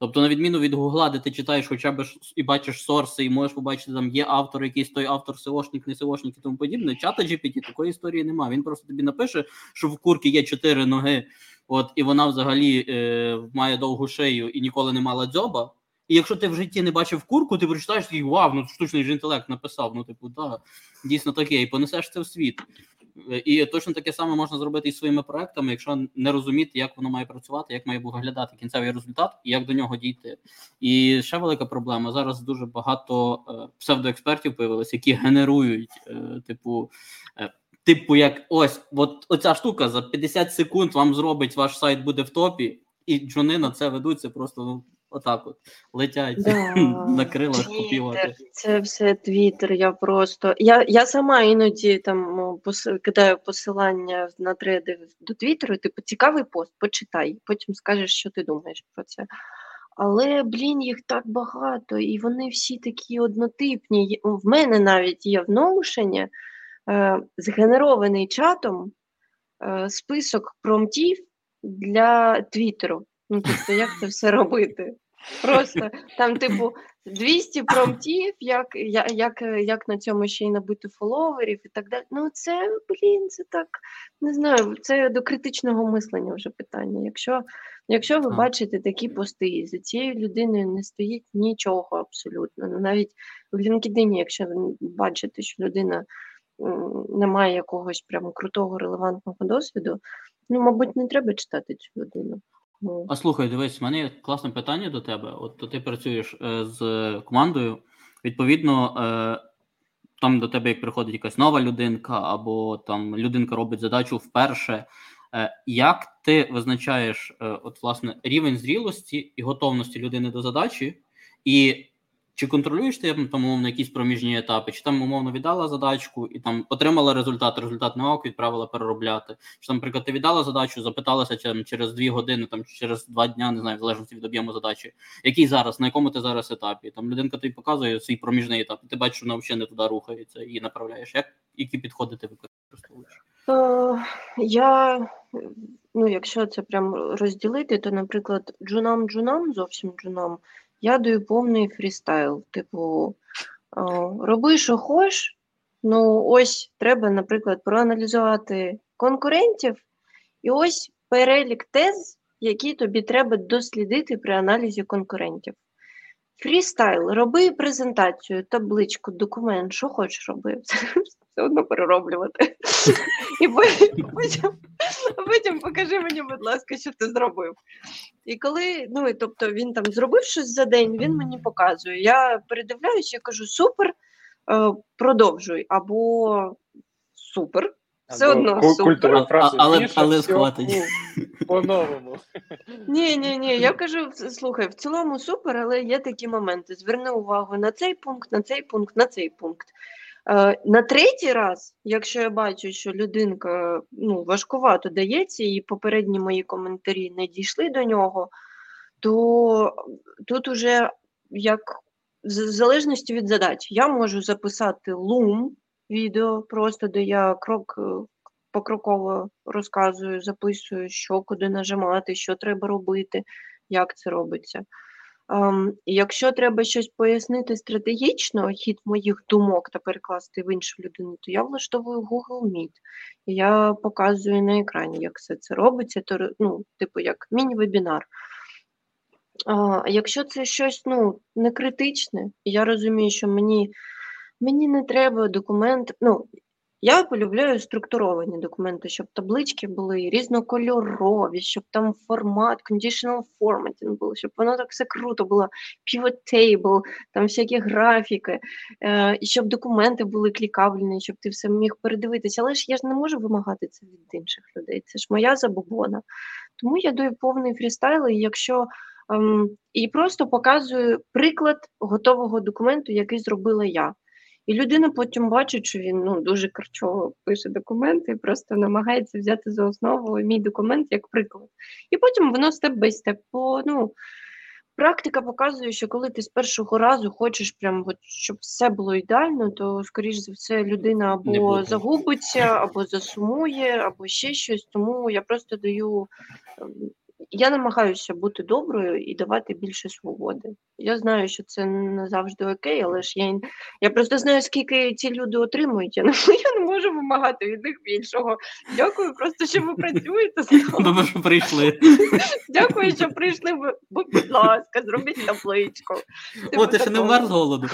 Тобто, на відміну від Гугла, де ти читаєш хоча б і бачиш сорси, і можеш побачити, там є автор, якийсь той автор, SEOшник, не SEOшник і тому подібне. Чата GPT такої історії немає. Він просто тобі напише, що в курки є чотири ноги, от і вона взагалі е, має довгу шию і ніколи не мала дзьоба. І якщо ти в житті не бачив курку, ти прочитаєш і вау, ну штучний ж інтелект написав. Ну, типу, да, дійсно таке, і понесеш це в світ. І точно таке саме можна зробити і своїми проектами, якщо не розуміти, як воно має працювати, як має виглядати кінцевий результат і як до нього дійти. І ще велика проблема. Зараз дуже багато е, псевдоекспертів появилися, які генерують, е, типу, е, типу, як ось от оця штука за 50 секунд вам зробить ваш сайт буде в топі, і джуни на це ведуться просто ну отак от летять да. [laughs] на крилах копіювати. Це все твіттер, я просто. Я я сама іноді там пос... кидаю посилання на треди до твіттеру, типу цікавий пост, почитай, потім скажеш, що ти думаєш про це. Але, блін, їх так багато, і вони всі такі однотипні. В мене навіть є в Notion е, згенерований чатом е, список промптів для Твіттеру. Ну, тобто, як це все робити? Просто там, типу, 200 промптів, як як, як на цьому ще й набити фоловерів і так далі. Ну, це, блін, це так, не знаю, це до критичного мислення вже питання. Якщо якщо ви бачите такі пости, за цією людиною не стоїть нічого абсолютно. Ну, Навіть в LinkedIn, якщо ви бачите, що людина не має якогось прямо крутого релевантного досвіду, ну, мабуть, не треба читати цю людину. Ну. А слухай, дивись, в мене є класне питання до тебе. От ти працюєш е, з командою. Відповідно, е, там до тебе як приходить якась нова людинка, або там людинка робить задачу вперше. Е, як ти визначаєш от, власне, рівень зрілості і готовності людини до задачі, і чи контролюєш ти там умовно якісь проміжні етапи, чи там умовно віддала задачку і там отримала результат, результат не ок, відправила переробляти. Чи там, наприклад, ти віддала задачу, запиталася там, через дві години, там через два дня, не знаю, в залежності від об'єму задачі, який зараз, на якому ти зараз етапі? Там людинка тобі показує свій проміжний етап, і ти бачиш, що вона взагалі не туди рухається і направляєш. Як які підходи ти використовуєш? Е, я, ну, якщо це прям розділити, то, наприклад, джунам-джунам, зовсім джунам. Я даю повний фрістайл. Типу, роби, що хочеш. Ну, ось треба, наприклад, проаналізувати конкурентів, і ось перелік тез, які тобі треба дослідити при аналізі конкурентів. Фрістайл, роби презентацію, табличку, документ, що хочеш роби, [laughs] все одно перероблювати. [laughs] І потім, потім покажи мені, будь ласка, що ти зробив. І коли, ну і тобто він там зробив щось за день, він мені показує. Я передивляюся і кажу: супер, е, продовжуй, або супер. Все одно супер. фраза, але але схватить. [laughs] По-новому. Ні, ні, ні. Я кажу, слухай, в цілому супер, але є такі моменти. Зверни увагу на цей пункт, на цей пункт, на цей пункт. Е, на третій раз, якщо я бачу, що людинка ну, важкувато дається, і попередні мої коментарі не дійшли до нього, то тут уже як в залежності від задач, я можу записати лум відео, просто де я крок е, покроково розказую, записую, що куди нажимати, що треба робити, як це робиться. Um, якщо треба щось пояснити стратегічно, хід моїх думок та перекласти в іншу людину, то я влаштовую Google Meet. І я показую на екрані, як все це робиться, то ну, типу як міні-вебінар. А Якщо це щось ну, не критичне, я розумію, що мені мені не треба документ. ну, я полюбляю структуровані документи, щоб таблички були різнокольорові, щоб там формат, conditional formatting був, щоб воно так все круто було, pivot table, там всякі графіки, е, і щоб документи були клікабельні, щоб ти все міг передивитися. Але ж я ж не можу вимагати це від інших людей. Це ж моя забобона. Тому я даю повний фрістайл, якщо ем, і просто показую приклад готового документу, який зробила я. І людина потім бачить, що він ну, дуже карчово пише документи і просто намагається взяти за основу мій документ як приклад. І потім воно степ бай степ. Бо ну, практика показує, що коли ти з першого разу хочеш, прям, от, щоб все було ідеально, то, скоріш за все, людина або загубиться, або засумує, або ще щось. Тому я просто даю ем, я намагаюся бути доброю і давати більше свободи. Я знаю, що це не завжди окей, але ж я я просто знаю, скільки ці люди отримують. Я не, [laughs] я не можу вимагати від них більшого. Дякую, просто що ви працюєте. Добре, [laughs] що прийшли. [laughs] Дякую, що прийшли. Бо, Будь ласка, зробіть табличку. О, ти ще не вмер з голоду.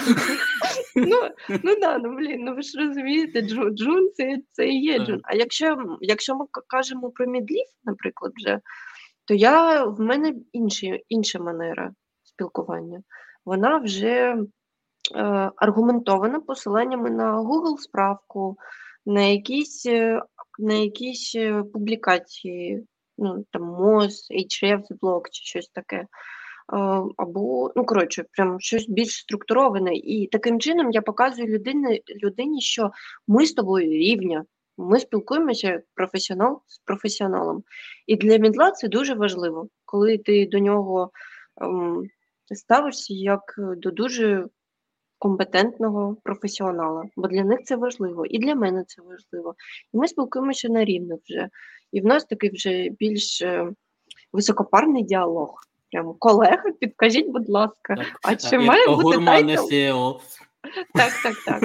Ну ну да, ну блін, ну ви ж розумієте, джун, джун це, це і є джун. А якщо якщо ми кажемо про мідлів, наприклад, вже то я в мене інші, інша манера спілкування. Вона вже е, аргументована посиланнями на Google справку, на якісь е, на якісь е, публікації, ну там МОЗ, HRF блог чи щось таке. Е, або, ну, коротше, прям щось більш структуроване. І таким чином я показую людині, людині, що ми з тобою рівня, ми спілкуємося як професіонал з професіоналом. І для мідла це дуже важливо, коли ти до нього ем, ставишся як до дуже компетентного професіонала, бо для них це важливо, і для мене це важливо. І ми спілкуємося на рівних вже. І в нас такий вже більш е, високопарний діалог. Прямо колега, підкажіть, будь ласка, Так, а чи як має бути title? Так, так, так.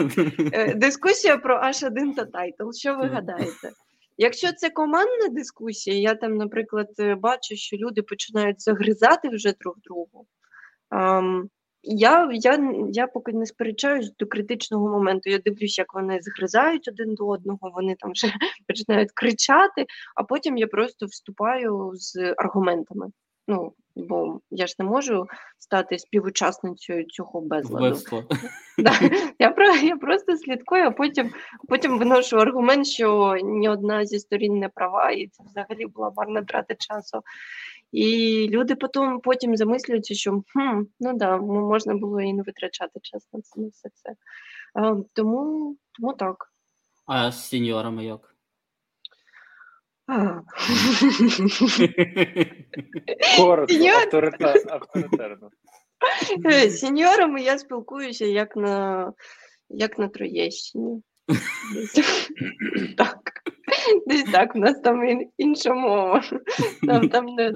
Е, [laughs] Дискусія про H1 та title. Що ви гадаєте? Якщо це командна дискусія, я там, наприклад, е, бачу, що люди починають загризати вже друг другу. ам, я, я, я поки не сперечаюсь до критичного моменту. Я дивлюсь, як вони згризають один до одного, вони там вже [laughs] починають кричати, а потім я просто вступаю з аргументами. Ну, бо я ж не можу стати співучасницею цього безладу. Да. Я, про, я просто слідкую, а потім, потім виношу аргумент, що ні одна зі сторін не права, і це взагалі була марна трата часу. І люди потім, потім замислюються, що хм, ну да, можна було і не витрачати час на це на все це. Тому, тому так. А з сеньорами як? Коротко, авторитарно. З сеньорами я спілкуюся як на, як на Троєщині. [laughs] Так. Десь так, у нас там інша мова. Там, там, не,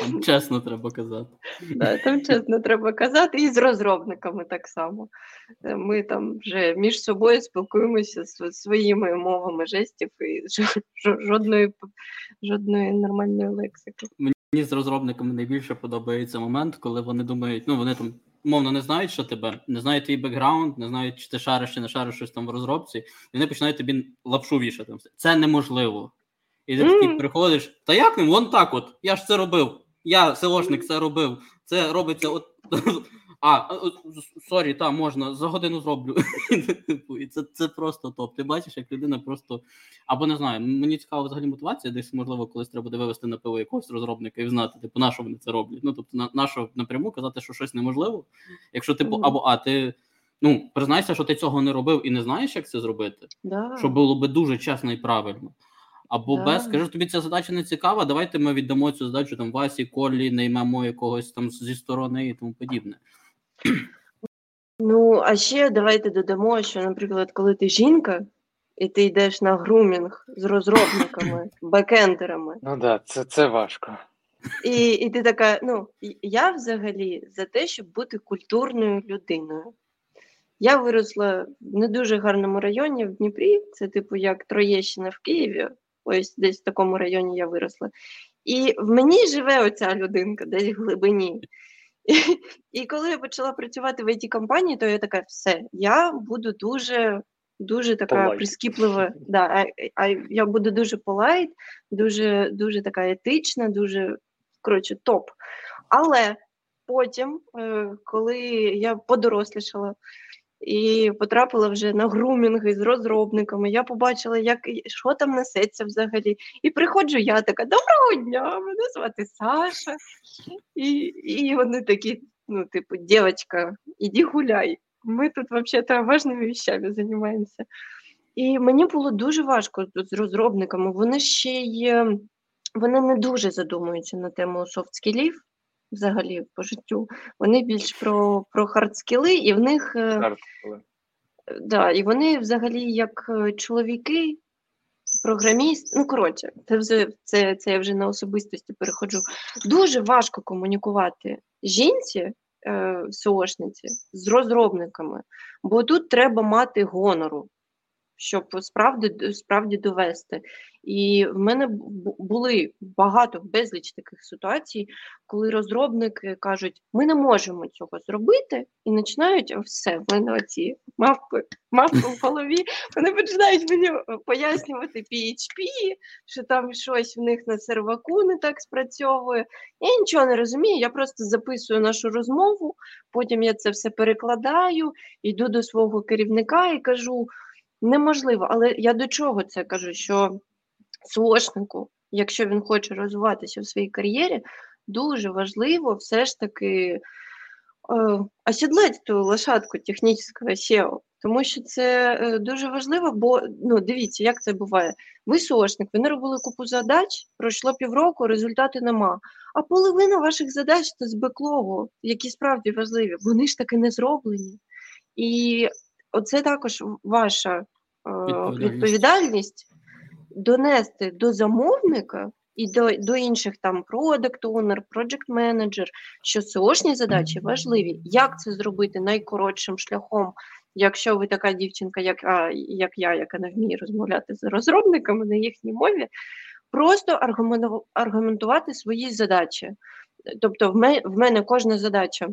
Там чесно треба казати. да, там чесно треба казати, і з розробниками так само. Е, Ми там вже між собою спілкуємося з своїми мовами жестів і [laughs] жо- жо- жодної, жодної нормальної лексики. Мені з розробниками найбільше подобається момент, коли вони думають, ну вони там умовно не знають, що тебе, не знають твій бекграунд, не знають, чи ти шариш, чи не шариш щось там в розробці, і вони починають тобі лапшу вішати. Це неможливо. І ти такий приходиш, та як не? Вот так от. Я ж це робив. Я сеошник це робив. Це робиться от. [laughs] А, sorry, та можна, за годину зроблю. [laughs] Типу, І це, це просто топ. Ти бачиш, як людина просто. Або не знаю, мені цікава взагалі мотивація, десь можливо, колись треба буде вивести на пиво якогось розробника і знати, типу, на що вони це роблять. Ну, тобто, на, на що напряму казати, що щось неможливо. Якщо, типу, або а ти ну, признайся, що ти цього не робив і не знаєш, як це зробити, Да. що було би дуже чесно і правильно. Або Да. без, скажи, тобі ця задача не цікава, давайте ми віддамо цю задачу там Васі, Колі, наймемо якогось там зі сторони і тому подібне. Ну, а ще давайте додамо, що, наприклад, коли ти жінка, і ти йдеш на грумінг з розробниками, [coughs] бекендерами, Ну так, да, це, це важко. і, і ти така, ну, я взагалі за те, щоб бути культурною людиною. Я виросла в не дуже гарному районі в Дніпрі, це типу як Троєщина в Києві, ось десь в такому районі я виросла. І в мені живе оця людинка десь в глибині. І, і коли я почала працювати в IT компанії, то я така, все, я буду дуже, дуже така Polite. прискіплива. Да, а, а я буду дуже polite, дуже, дуже така етична, дуже коротше, топ. Але потім, е, коли я подорослішала і потрапила вже на грумінги з розробниками, я побачила, як що там несеться взагалі. І приходжу я така: Доброго дня, мене звати Саша. І, і вони такі, ну, типу, дівчинка, іди гуляй. Ми тут взагалі важними вещами займаємося. І мені було дуже важко з розробниками. Вони ще є, вони не дуже задумуються на тему софт-скілів взагалі по життю. Вони більш про, про хардскіли, і в них е, да, і вони взагалі як е, чоловіки, програміст, ну коротше, це вже це, це я вже на особистості переходжу. Дуже важко комунікувати жінці, е, СОшниці з розробниками, бо тут треба мати гонору, щоб справді, справді довести. І в мене були багато безліч таких ситуацій, коли розробники кажуть, ми не можемо цього зробити, і починають все, в мене оці мавпи, мавпи в голові. Вони починають мені е, пояснювати PHP, що там щось в них на серваку не так спрацьовує. Я нічого не розумію, я просто записую нашу розмову, потім я це все перекладаю, йду до свого керівника і кажу: неможливо, але я до чого це кажу? Що СОшнику, якщо він хоче розвиватися в своїй кар'єрі, дуже важливо все ж таки е, осідлати ту лошадку технічного SEO. тому що це е, дуже важливо, бо ну дивіться, як це буває. Ви сошник, ви не робили купу задач, пройшло півроку, результату нема. А половина ваших задач це з беклогу, які справді важливі, вони ж таки не зроблені. І оце також ваша е, Відповідальність. відповідальність донести до замовника і до, до інших там product owner, project manager, що SEO-шні задачі важливі. Як це зробити найкоротшим шляхом, якщо ви така дівчинка, як, а, як я, яка не вміє розмовляти з розробниками на їхній мові, просто аргументувати свої задачі. Тобто, в мене, в мене кожна задача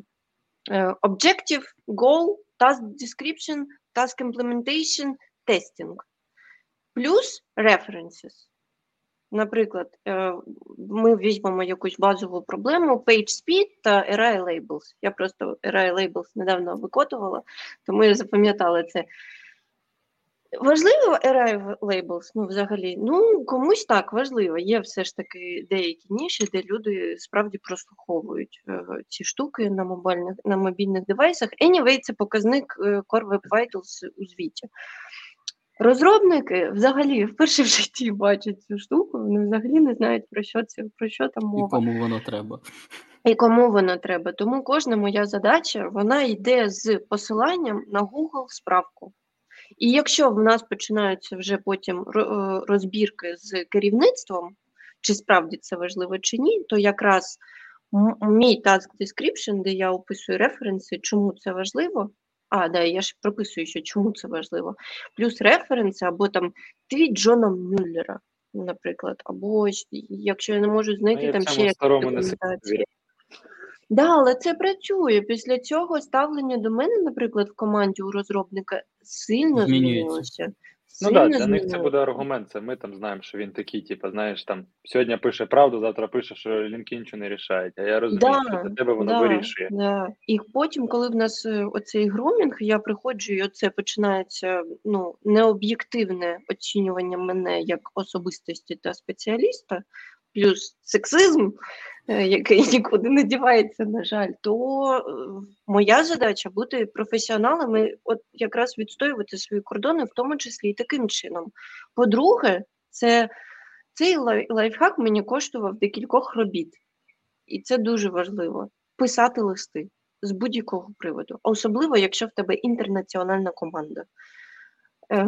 objective, goal, task description, task implementation, testing. Плюс references. Наприклад, е, ми візьмемо якусь базову проблему page speed та array labels. Я просто array labels недавно викотувала, тому я запам'ятала це. Важливо array labels, ну, взагалі, ну, комусь так важливо. Є все ж таки деякі ніші, де люди справді прослуховують е, ці штуки на мобільних, на мобільних девайсах. Anyway, це показник е, Core Web Vitals у звіті. Розробники взагалі вперше в житті бачать цю штуку, вони взагалі не знають про що це, про що там І мова кому воно треба. і кому воно треба. Тому кожна моя задача вона йде з посиланням на Google справку. І якщо в нас починаються вже потім е, розбірки з керівництвом, чи справді це важливо чи ні, то якраз мій task description, де я описую референси, чому це важливо. А, да, я ж прописую, що чому це важливо. Плюс референси, або там твіт Джона Мюллера, наприклад, або якщо я не можу знайти Ну, там ще якісь документації. Да, але це працює. Після цього ставлення до мене, наприклад, в команді у розробника сильно Змінюється. змінилося. Ну так, Сильно для них це буде аргумент. Це ми там знаємо, що він такий, типу, знаєш, там сьогодні пише правду, завтра пише, що лінки нічого не рішають. А я розумію, Да, що для тебе воно да, вирішує. Да. І потім, коли в нас е, оцей грумінг, я приходжу, і оце починається ну, необ'єктивне оцінювання мене як особистості та спеціаліста, плюс сексизм, е, який [laughs] нікуди не дівається, на жаль, то е, моя задача бути професіоналом і от якраз відстоювати свої кордони, в тому числі і таким чином. По-друге, це цей лайфхак мені коштував декількох робіт. І це дуже важливо писати листи з будь-якого приводу, особливо якщо в тебе інтернаціональна команда.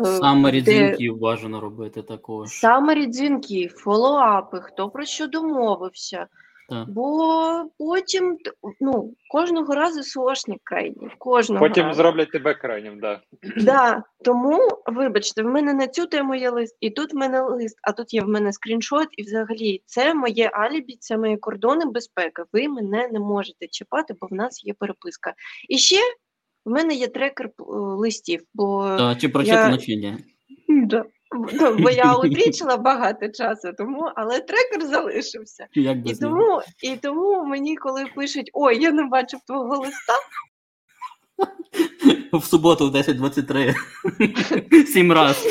Саме де дзвінків бажано робити також. Саме дзвінки, фоллоуапи, хто про що домовився. Так. Бо потім ну, кожного разу сошник крайній. Кожного Потім разу. зроблять тебе крайнім, да. [clears throat] Да, тому, вибачте, в мене на цю тему є лист, і тут в мене лист, а тут є в мене скріншот, і взагалі це моє алібі, це мої кордони безпеки. Ви мене не можете чіпати, бо в нас є переписка. І ще в мене є трекер е, листів, бо, Та, чи прочитано я- чи ні? да, бо- я утрічила багато часу, тому, але трекер залишився. Як І тому, і тому мені, коли пишуть, ой, я не бачив твого листа, [laughs] В суботу в 10.23. [laughs] Сім раз.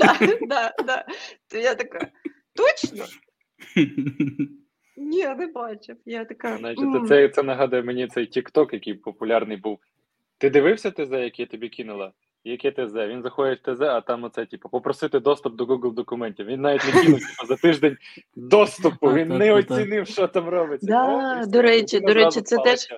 да, да, да, то я така, точно? [laughs] Ні, не бачив. Я така. Значить, це, це нагадує мені цей TikTok, який популярний був. Ти дивився ТЗ, яке я тобі кинула? Яке ТЗ? Він заходить в ТЗ, а там оце, типу, попросити доступ до Google документів. Він навіть не кинув типу, за тиждень доступу, він не оцінив, що там робиться. Да, О, до речі, до речі, це теж-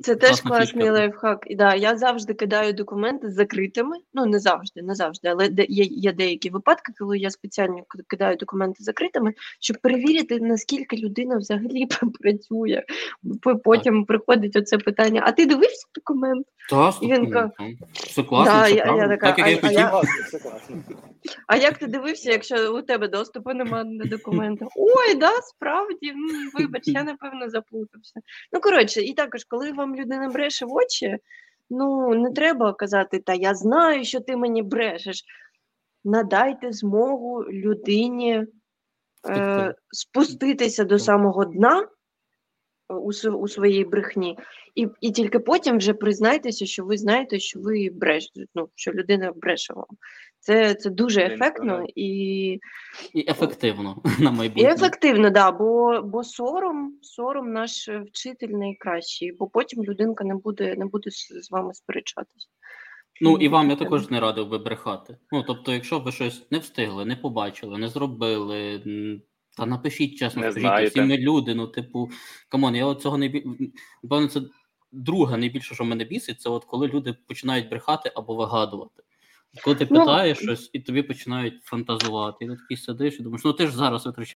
Це теж класний фішка. лайфхак. Да, я завжди кидаю документи з закритими. Ну, не завжди, не завжди, але де, є, є деякі випадки, коли я спеціально кидаю документи закритими, щоб перевірити, наскільки людина взагалі [laughs] працює. Потім приходить оце питання: а ти дивився документ? Та, І він слухай, ка- ну, Все класно, Да, все я- я така, Так, як а- я а хотів. я- класно. А як ти дивився, якщо у тебе доступу немає до документу? Ой, да, справді, вибач, я [laughs] напевно заплутався. Ну, коротше, і також, коли вам людина бреше в очі, ну не треба казати, та я знаю, що ти мені брешеш. Надайте змогу людині е, спуститися до самого дна у, у своїй брехні, і, і тільки потім вже признайтеся, що ви знаєте, що ви бреш, ну, що людина бреше вам. Це, це дуже ефектно і, І ефективно [laughs] на і майбутнє. ефективно, да, бо, бо сором, сором наш вчитель найкращий, бо потім людинка не буде, не буде з, вами сперечатись. Ну і вам я також не радив би брехати. Ну тобто, якщо ви щось не встигли, не побачили, не зробили. Та напишіть чесно, Не скажіть, всі ми люди. Ну, типу, come on, я от цього не бі... Напевно, це друге найбільше, що мене бісить, це от коли люди починають брехати або вигадувати. Коли ти Ну, питаєш щось, і тобі починають фантазувати. І ти такий сидиш і думаєш, ну ти ж зараз витрачаєш.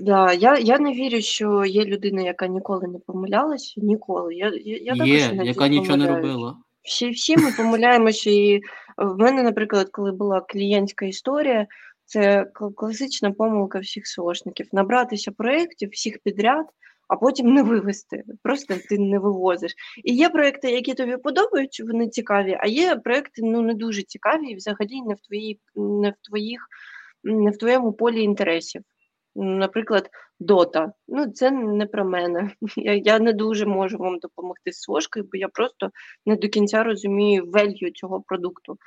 Да, я, я не вірю, що є людина, яка ніколи не помилялася. Ніколи. Я, я, я також Є, іноді яка нічого не робила. Всі, всі ми помиляємося. І в мене, наприклад, коли була клієнтська історія, це класична помилка всіх СОшників. Набратися проєктів всіх підряд, а потім не вивести. Просто ти не вивозиш. І є проєкти, які тобі подобаються, вони цікаві, а є проєкти ну, не дуже цікаві і взагалі не в, твоїй, не в твоїх, не в твоєму полі інтересів. Наприклад, Дота. Ну, це не про мене. [laughs] Я, я не дуже можу вам допомогти з сошкою, бо я просто не до кінця розумію велью цього продукту.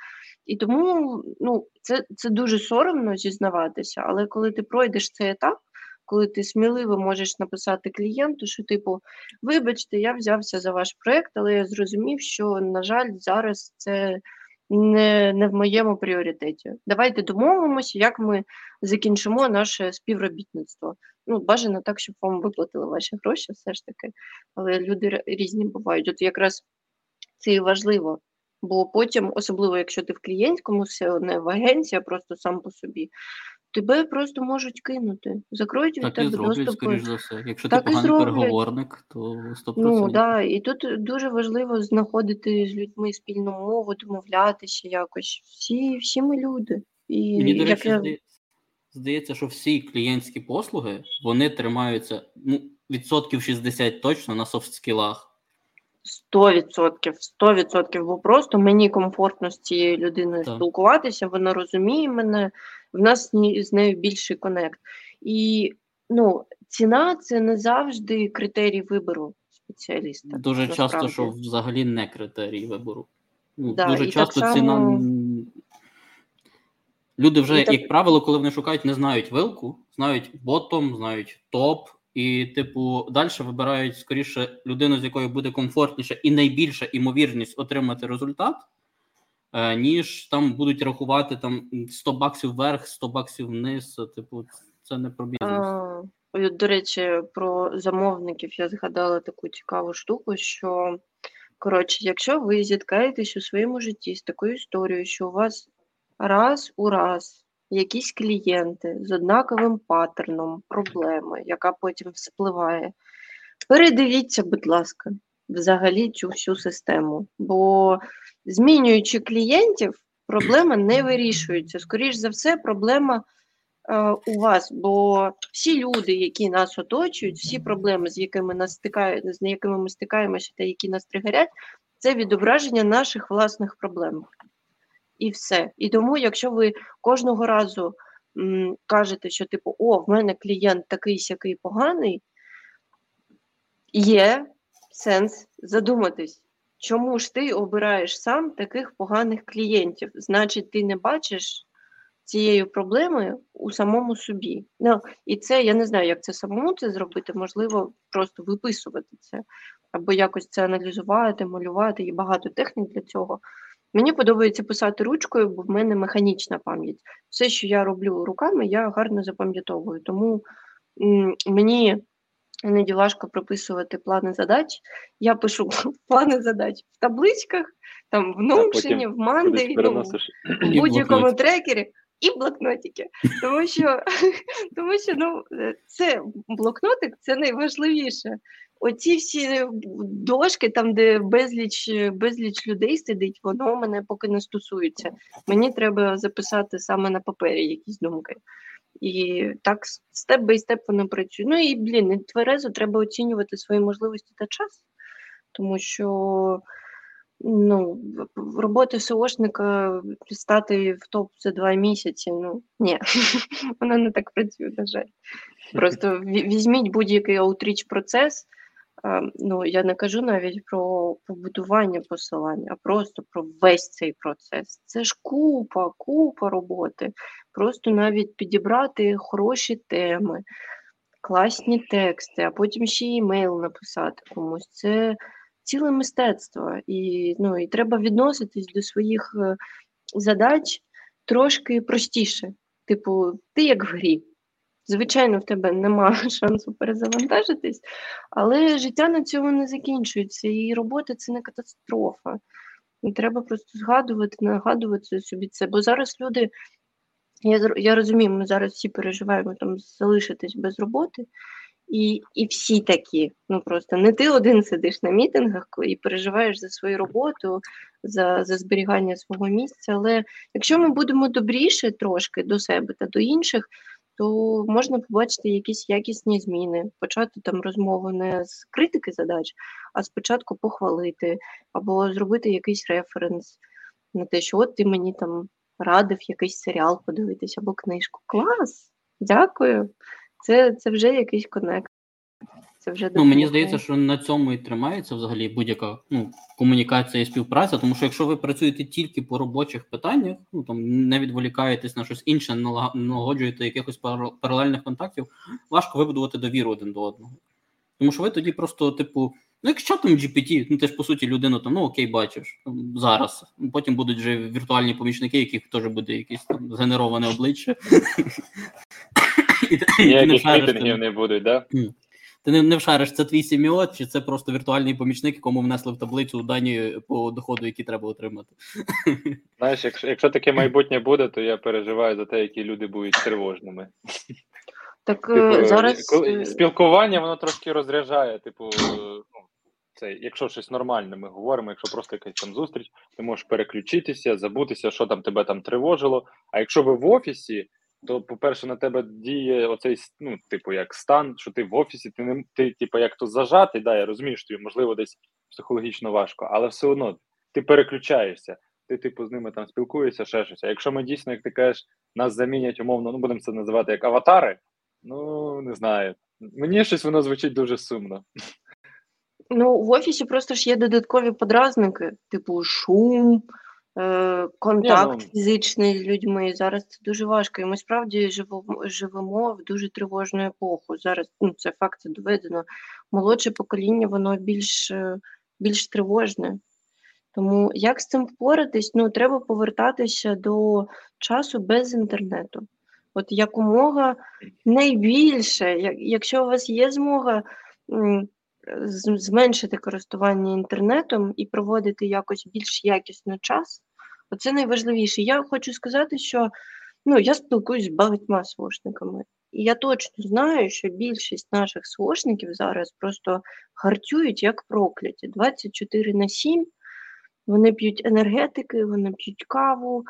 І тому ну, це, це дуже соромно зізнаватися, але коли ти пройдеш цей етап, коли ти сміливо можеш написати клієнту, що типу, вибачте, я взявся за ваш проект, але я зрозумів, що, на жаль, зараз це не, не в моєму пріоритеті. Давайте домовимося, як ми закінчимо наше співробітництво. Ну, бажано так, щоб вам виплатили ваші гроші, все ж таки. Але люди різні бувають. От якраз це і важливо. Бо потім, особливо якщо ти в клієнтському, все не в агенції, а просто сам по собі, тебе просто можуть кинути, закроють від тебе доступи. скоріш за все. Якщо Так ти поганий зроблять. переговорник, то 100%. Ну да, і тут дуже важливо знаходити з людьми спільну мову, домовлятися якось. Всі, всі ми люди. І Мені, до як речі, я... здається, здається, що всі клієнтські послуги вони тримаються ну, відсотків 60 точно на софт-скілах. Сто відсотків, сто відсотків, бо просто мені комфортно з цією людиною Так. спілкуватися, вона розуміє мене, в нас з нею більший конект. І ну, ціна це не завжди критерій вибору спеціаліста. Дуже часто, що взагалі не критерій вибору. Ну, Да, дуже часто само- ціна. Люди вже, І так- як правило, коли вони шукають, не знають вилку, знають ботом, знають топ, і, типу, далі вибирають скоріше людину, з якою буде комфортніше і найбільша імовірність отримати результат, е, ніж там будуть рахувати там 100 баксів вверх, 100 баксів вниз. Типу, це не про бізнес. До речі, про замовників я згадала таку цікаву штуку, що коротше, якщо ви зіткаєтесь у своєму житті з такою історією, що у вас раз у раз якісь клієнти з однаковим паттерном, проблеми, яка потім вспливає, передивіться, будь ласка, взагалі цю всю систему. Бо змінюючи клієнтів, проблема не вирішується. Скоріш за все, проблема е, у вас, бо всі люди, які нас оточують, всі проблеми, з якими нас стикають, з якими ми стикаємося та які нас тригерять, це відображення наших власних проблем. І все. І тому, якщо ви кожного разу м, кажете, що типу, о, в мене клієнт такий сякий поганий, є сенс задуматись, чому ж ти обираєш сам таких поганих клієнтів? Значить, ти не бачиш цієї проблеми у самому собі. Ну, і це я не знаю, як це самому це зробити, можливо, просто виписувати це, або якось це аналізувати, малювати, є багато технік для цього. Мені подобається писати ручкою, бо в мене механічна пам'ять. Все, що я роблю руками, я гарно запам'ятовую. Тому мені іноді важко прописувати плани задач. Я пишу [laughs] плани задач в табличках, там в Notion, в манди ну, в будь-якому трекері і блокнотики. Тому що, [laughs] тому що ну, е, це блокнотик це найважливіше. Оці всі дошки, там, де безліч, безліч людей сидить, воно мене поки не стосується. Мені треба записати саме на папері якісь думки. І так степ бай степ воно працює. Ну і блін, тверезо треба оцінювати свої можливості та час, тому що ну, в- СОшника стати в топ за два місяці. Ну ні, вона не [laughs] так працює, на жаль. Просто візьміть будь-який аутріч процес. Ну, я не кажу навіть про побудування посилання, а просто про весь цей процес. Це ж купа, купа роботи. Просто навіть підібрати хороші теми, класні тексти, а потім ще імейл написати комусь. Це ціле мистецтво, і ну, і треба відноситись до своїх е, задач трошки простіше. Типу, ти як в грі. Звичайно, в тебе немає [laughs] шансу перезавантажитись, але життя на цьому не закінчується, і робота це не катастрофа. І треба просто згадувати, нагадувати собі це. Бо зараз люди, я я розумію, ми зараз всі переживаємо там залишитись без роботи, і і всі такі. Ну просто не ти один сидиш на мітингах і переживаєш за свою роботу, за за зберігання свого місця. Але якщо ми будемо добріше трошки до себе та до інших, то можна побачити якісь якісні зміни, почати там розмову не з критики задач, а спочатку похвалити або зробити якийсь референс на те, що от ти мені там радив якийсь серіал подивитись або книжку. Клас! Дякую. Це це вже якийсь конект. Це вже ну, Мені здається, що на цьому і тримається взагалі будь-яка ну, комунікація і співпраця, тому що якщо ви працюєте тільки по робочих питаннях, ну там не відволікаєтесь на щось інше, налагоджуєте якихось паралельних контактів, важко вибудувати довіру один до одного. Тому що ви тоді просто, типу, ну якщо там GPT, ну ти ж по суті людину там, ну окей, бачиш зараз. Потім будуть вже віртуальні помічники, яких теж буде якесь там згенероване обличчя. Ніяких мітингів не будуть, так? Ти не, не вшариш, це твій сіміот, чи це просто віртуальний помічник, якому внесли в таблицю дані по доходу, які треба отримати. [laughs] Знаєш, якщо якщо таке майбутнє буде, то я переживаю за те, які люди будуть тривожними. Так типу, е, зараз коли, е, спілкування воно трошки розряджає. Типу, ну, це, якщо щось нормальне, ми говоримо, якщо просто якась там зустріч, ти можеш переключитися, забутися, що там тебе там тривожило. А якщо ви в офісі то, по-перше, на тебе діє оцей ну, типу, як стан, що ти в офісі, ти не ти, типу, як то зажатий, да, я розумію, що тобі можливо десь психологічно важко, але все одно ти переключаєшся, ти, типу, з ними там спілкуєшся, ще щось. А якщо ми дійсно, як ти кажеш, нас замінять умовно, ну будемо це називати як аватари, ну не знаю. Мені щось воно звучить дуже сумно. Ну, в офісі просто ж є додаткові подразники, типу шум. Е, контакт Ні, ну... фізичний з людьми. Зараз це дуже важко. І ми справді живемо живемо в дуже тривожну епоху. Зараз ну, це факт це доведено. Молодше покоління, воно більш е, більш тривожне. Тому як з цим впоратись? Ну, треба повертатися до часу без інтернету. От якомога найбільше, якщо у вас є змога зменшити користування інтернетом і проводити якось більш якісно час, оце найважливіше. Я хочу сказати, що ну, я спілкуюсь з багатьма свошниками. І я точно знаю, що більшість наших свошників зараз просто харчують як прокляті 24 на 7. Вони п'ють енергетики, вони п'ють каву,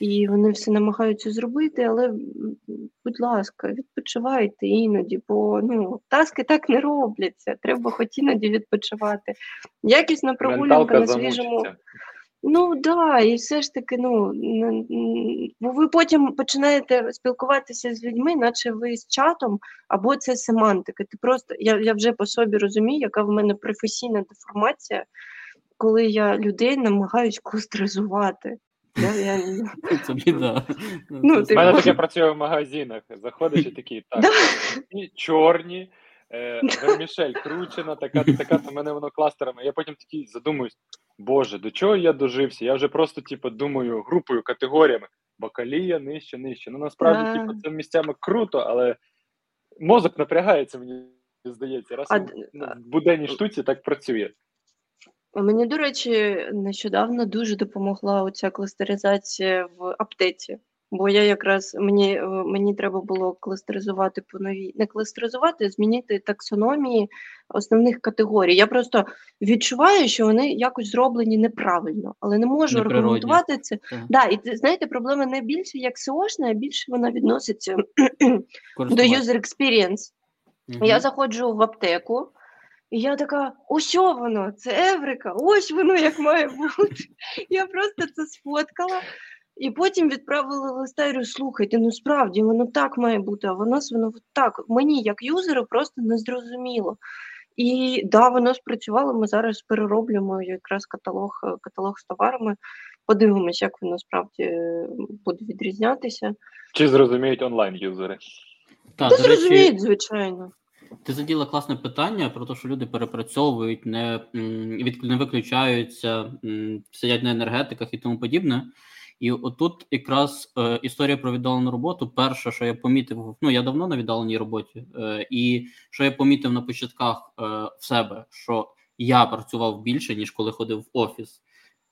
і вони все намагаються зробити, але, будь ласка, відпочивайте іноді, бо ну, таски так не робляться. Треба хоч іноді відпочивати. Якісна прогулянка на свіжому. Ну так, да, і все ж таки, ну бо ви потім починаєте спілкуватися з людьми, наче ви з чатом, або це семантика. Ти просто я я вже по собі розумію, яка в мене професійна деформація, коли я людей намагаюсь костризувати. Я, я... [laughs] Це біда. Ну, У мене таке працює в магазинах. Заходиш і такі, так, і чорні, е, вермішель кручена, така, така, то мене воно кластерами. Я потім такий задумуюсь, боже, до чого я дожився? Я вже просто, типу, думаю, групою, категоріями. Бакалія нижче, нижче. Ну, насправді, типу, це місцями круто, але мозок напрягається, мені здається. Раз а... в буденній штуці так працює. Мені, до речі, нещодавно дуже допомогла оця кластеризація в аптеці. Бо я якраз мені е, мені треба було кластеризувати по новій, не кластеризувати, а змінити таксономії основних категорій. Я просто відчуваю, що вони якось зроблені неправильно, але не можу аргументувати це. Так. Да, І знаєте, проблема не більше як SEOшна, а більше вона відноситься [clears throat] до user experience. Угу. Я заходжу в аптеку. І я така, ось воно, це Еврика, ось воно як має бути. Я просто це сфоткала. І потім відправила листа і слухайте, ну справді воно так має бути, а воно воно так. Мені, як юзеру, просто не зрозуміло. І да, воно спрацювало. Ми зараз перероблюємо якраз каталог каталог з товарами. Подивимося, як воно справді е, буде відрізнятися. Чи зрозуміють онлайн-юзери? Так, Та зрозуміють, звичайно. Ти заділа класне питання про те, що люди перепрацьовують, не не виключаються, сидять на енергетиках і тому подібне. І отут якраз е, історія про віддалену роботу. Перше, що я помітив, ну я давно на віддаленій роботі, е, і що я помітив на початках е, в себе, що я працював більше, ніж коли ходив в офіс,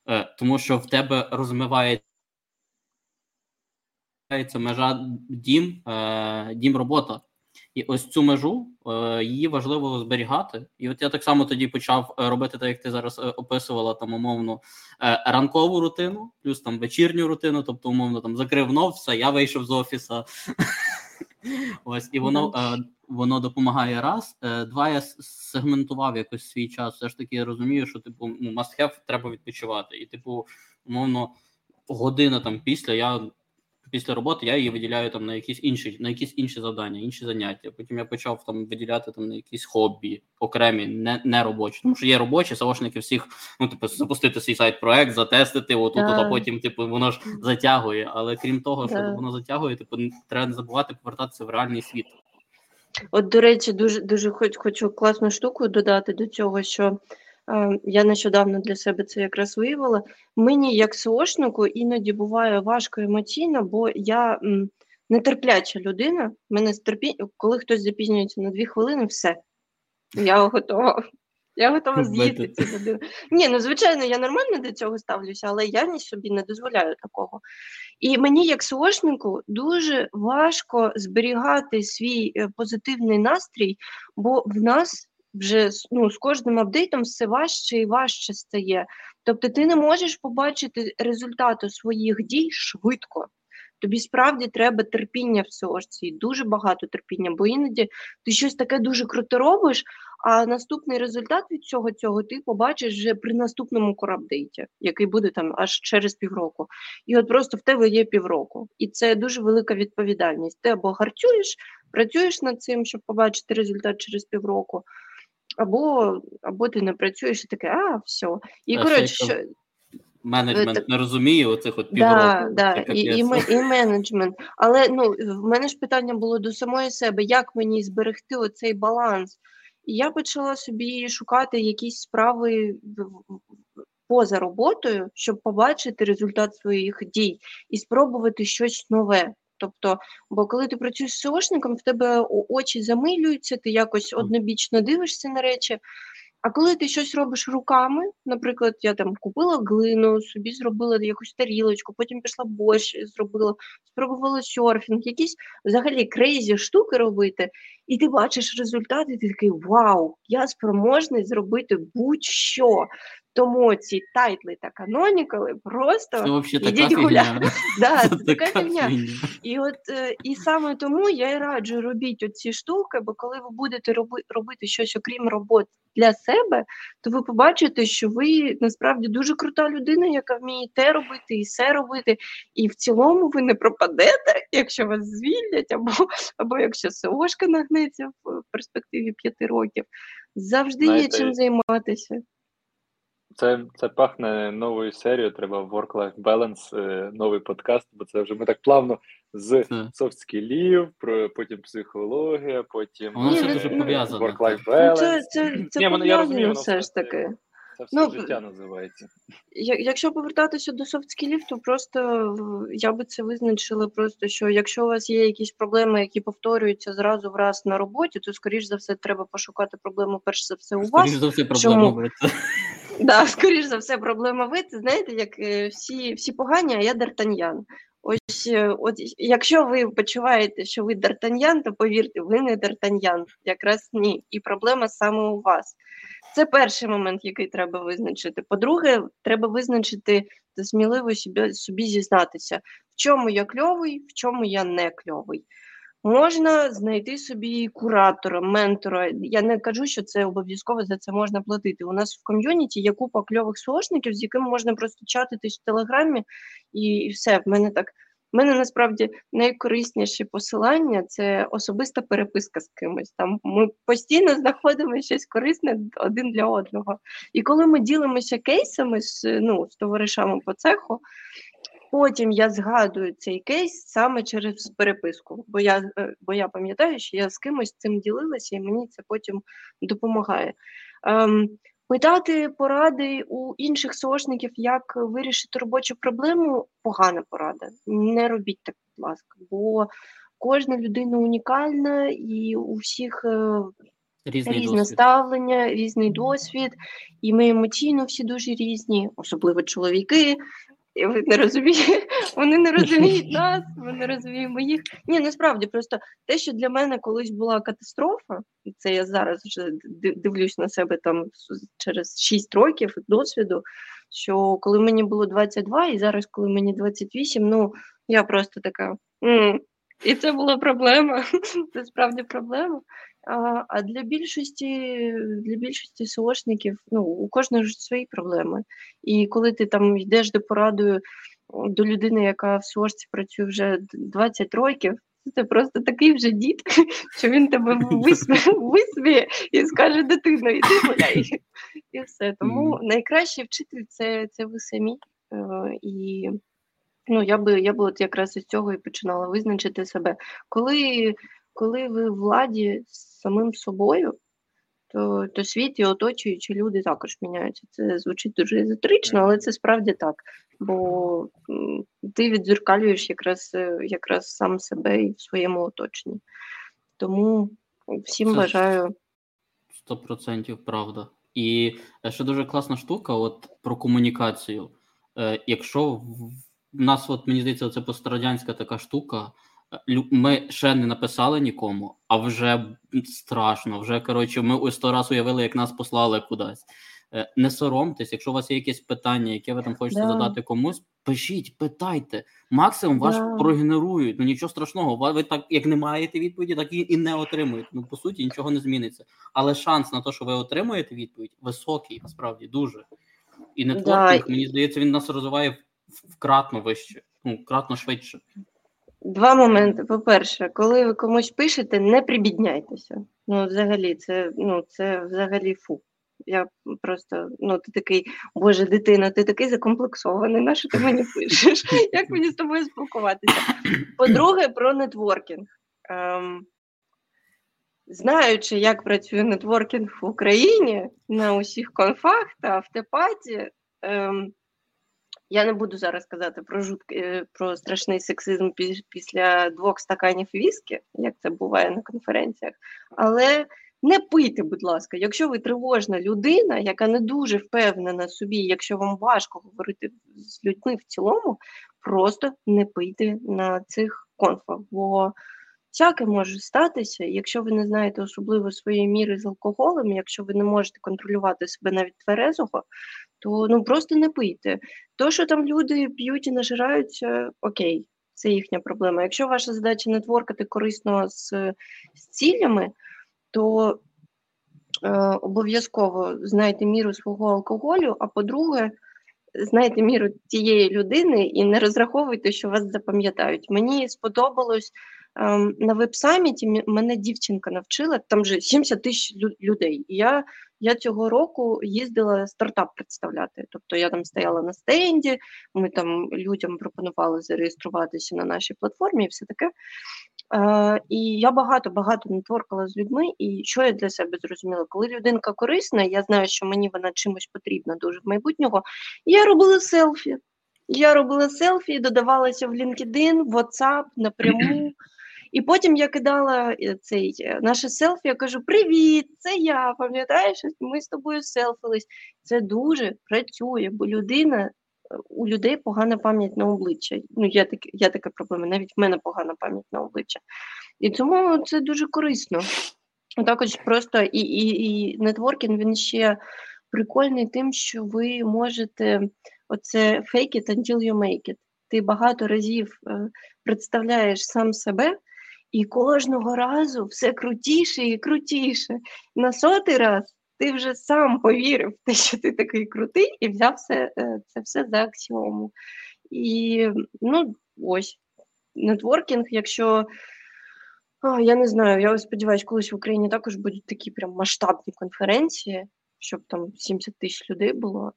е, тому що в тебе розмивається межа дім, е, дім робота. І ось цю межу е, її важливо зберігати. І от я так само тоді почав е, робити, так як ти зараз е, описувала там умовно ранкову рутину, плюс там вечірню рутину, тобто, умовно там закрив нов, все, я вийшов з офіса. [laughs] Ось і воно воно допомагає раз. Два я сегментував якось свій час. Все ж таки я розумію, що типу ну, must have, треба відпочивати. І, типу, умовно, година там після я після роботи я її виділяю там на якісь інші на якісь інші завдання, інші заняття. Потім я почав там виділяти там на якісь хобі, окремі, не не робочі. Тому що є робочі саошники всіх, ну типу, запустити свій сайт проект, затестити, отут, yeah. а потім, типу, воно ж затягує. Але крім того, що yeah. воно затягує, типу треба не забувати повертатися в реальний світ. От, до речі, дуже дуже хоч хочу класну штуку додати до цього, що я нещодавно для себе це якраз виявила. Мені, як СОшнику, іноді буває важко емоційно, бо я нетерпляча людина. Мене стерпі... коли хтось запізнюється на дві хвилини, все. Я готова. Я готова з'їсти цю людину. Ні, ну звичайно, я нормально до цього ставлюся, але я ні собі не дозволяю такого. І мені, як СОшнику, дуже важко зберігати свій е, позитивний настрій, бо в нас вже ну, з кожним апдейтом все важче і важче стає. Тобто ти не можеш побачити результати своїх дій швидко. Тобі справді треба терпіння в сорці, дуже багато терпіння, бо іноді ти щось таке дуже круто робиш, а наступний результат від цього цього ти побачиш вже при наступному корабдейті, який буде там аж через півроку. І от просто в тебе є півроку. І це дуже велика відповідальність. Ти або гарцюєш, працюєш над цим, щоб побачити результат через півроку, або або ти не працюєш і таке, а все. І а коротше, що. Менеджмент так... не розуміє оцих от півроку. Да, да, і і, і менеджмент. Але ну, в мене ж питання було до самої себе, як мені зберегти оцей баланс. І я почала собі шукати якісь справи поза роботою, щоб побачити результат своїх дій і спробувати щось нове. Тобто, бо коли ти працюєш з СОшником, в тебе очі замилюються, ти якось однобічно дивишся на речі. А коли ти щось робиш руками, наприклад, я там купила глину, собі зробила якусь тарілочку, потім пішла борщ, зробила, спробувала серфінг, якісь взагалі crazy штуки робити, і ти бачиш результат, і ти такий вау, я спроможний зробити будь-що. Тому ці тайтли та канонікали просто це йдіть гуляти. [laughs] Да, це така фігня. І от е, і саме тому я і раджу робіть оці штуки, бо коли ви будете робити щось, окрім роботи для себе, то ви побачите, що ви насправді дуже крута людина, яка вміє те робити і все робити. І в цілому ви не пропадете, якщо вас звільнять, або або якщо СОшка нагнеться в перспективі п'яти років. Завжди Знаєте, є чим займатися. Це це пахне новою серією. Треба work-life balance, е, новий подкаст, бо це вже ми так плавно з софт-скілів, про потім психологія, потім Воно все дуже пов'язано. work-life balance. Це це, це Ні, я розумію, все ж таки. Це все ну, життя називається. Якщо повертатися до софт-скілів, то просто я би це визначила, просто що якщо у вас є якісь проблеми, які повторюються зразу в раз на роботі, то скоріш за все треба пошукати проблему перш за все у вас. Скоріш за все проблема. Да, [laughs] скоріш за все, проблема ви. Знаєте, як е, всі всі погані, а я Д'Артаньян. Ось е, от якщо ви почуваєте, що ви Д'Артаньян, то повірте, ви не Д'Артаньян. Якраз ні. І проблема саме у вас. Це перший момент, який треба визначити. По-друге, треба визначити та сміливо собі, собі зізнатися, в чому я кльовий, в чому я не кльовий. Можна знайти собі куратора, ментора. Я не кажу, що це обов'язково за це можна платити. У нас в ком'юніті є купа кльових сошників, з якими можна просто чатитись в телеграмі, і, і все. В мене так. У мене насправді найкорисніші посилання це особиста переписка з кимось. Там ми постійно знаходимо щось корисне один для одного. І коли ми ділимося кейсами з ну, з товаришами по цеху, потім я згадую цей кейс саме через переписку, бо я е, бо я пам'ятаю, що я з кимось цим ділилася, і мені це потім допомагає. Ем, Питати поради у інших сошників, як вирішити робочу проблему погана порада. Не робіть так, будь ласка, бо кожна людина унікальна і у всіх е, Різний різне досвід. ставлення, різний досвід, і ми емоційно всі дуже різні, особливо чоловіки. І ви не розумієте, вони не розуміють [laughs] [laughs] нас, ми не розуміємо їх. Ні, насправді просто те, що для мене колись була катастрофа, і це я зараз вже дивлюсь на себе там через 6 років досвіду. Що коли мені було 22, і зараз, коли мені 28, ну я просто така. М-м". І це була проблема. [laughs] Це справді проблема. А а для більшості для більшості СОшників ну, у кожного ж свої проблеми. І коли ти там йдеш до порадою до людини, яка в СОшці працює вже 20 років, це просто такий вже дід, [laughs] що він тебе [laughs] висміє і скаже дитину, іди гуляй. І все. Тому найкращий вчитель це це ви самі. Е, і ну, я би я би от якраз із цього і починала визначити себе. Коли коли ви в владі з самим собою, то то світ і оточуючі люди також міняються. Це звучить дуже езотерично, але це справді так. Бо ти відзеркалюєш якраз е, якраз сам себе і в своєму оточенні. Тому всім це бажаю. Сто процентів правда. І е, ще дуже класна штука, от про комунікацію. Е, Якщо в нас, от мені здається, це пострадянська така штука ми ще не написали нікому, а вже страшно. Вже коротше, ми ось сто раз уявили, як нас послали кудись. Е, не соромтесь, якщо у вас є якесь питання, яке ви там хочете да. задати комусь, пишіть, питайте. Максимум да. вас прогенерують. Ну нічого страшного. Ви так як не маєте відповіді, так і, не отримуєте. Ну по суті, нічого не зміниться. Але шанс на те, що ви отримуєте відповідь, високий, насправді дуже. І нетворкінг, да. мені здається, він нас розвиває вкратно вище, ну кратно швидше. Два моменти. По-перше, коли ви комусь пишете, не прибідняйтеся. Ну, взагалі, це ну, це взагалі фу. Я просто, ну, ти такий, Боже, дитина, ти такий закомплексований, на що ти мені пишеш? Як мені з тобою спілкуватися? По-друге, про нетворкінг. Ем, Знаючи, як працює нетворкінг в Україні на усіх конфах та автопаті, ем, я не буду зараз казати про жутки, е, про страшний сексизм після двох стаканів віскі, як це буває на конференціях. Але не пийте, будь ласка, якщо ви тривожна людина, яка не дуже впевнена собі, якщо вам важко говорити з людьми в цілому, просто не пийте на цих конфах. Бо всяке може статися, якщо ви не знаєте особливо своєї міри з алкоголем, якщо ви не можете контролювати себе навіть тверезого, то ну просто не пийте. То, що там люди п'ють і нажираються, окей, це їхня проблема. Якщо ваша задача нетворкати корисно з, з цілями, то е, обов'язково знайте міру свого алкоголю, а по-друге, знайте міру тієї людини і не розраховуйте, що вас запам'ятають. Мені сподобалось на веб-саміті мене дівчинка навчила, там вже 70 тисяч людей. І я я цього року їздила стартап представляти. Тобто я там стояла на стенді, ми там людям пропонували зареєструватися на нашій платформі і все таке. Е, І я багато-багато нетворкала з людьми, і що я для себе зрозуміла? Коли людинка корисна, я знаю, що мені вона чимось потрібна дуже в майбутнього, я робила селфі. Я робила селфі, додавалася в LinkedIn, WhatsApp напряму. [clears throat] І потім я кидала е, цей е, наше селфі, я кажу: Привіт, це я. Пам'ятаєш, ми з тобою селфились. Це дуже працює, бо людина. Е, у людей погана пам'ять на обличчя. Ну, є такі, є така проблема, навіть в мене погана пам'ять на обличчя. І тому це дуже корисно. Також просто і і, і нетворкінг він ще прикольний тим, що ви можете оце fake it until you make it. Ти багато разів представляєш сам себе і кожного разу все крутіше і крутіше. На сотий раз ти вже сам повірив в те, що ти такий крутий, і взяв все, е, це все за аксіому. І ну, ось нетворкінг, якщо. Я не знаю, я сподіваюся, колись в Україні також будуть такі прям масштабні конференції, щоб там 70 тисяч людей було.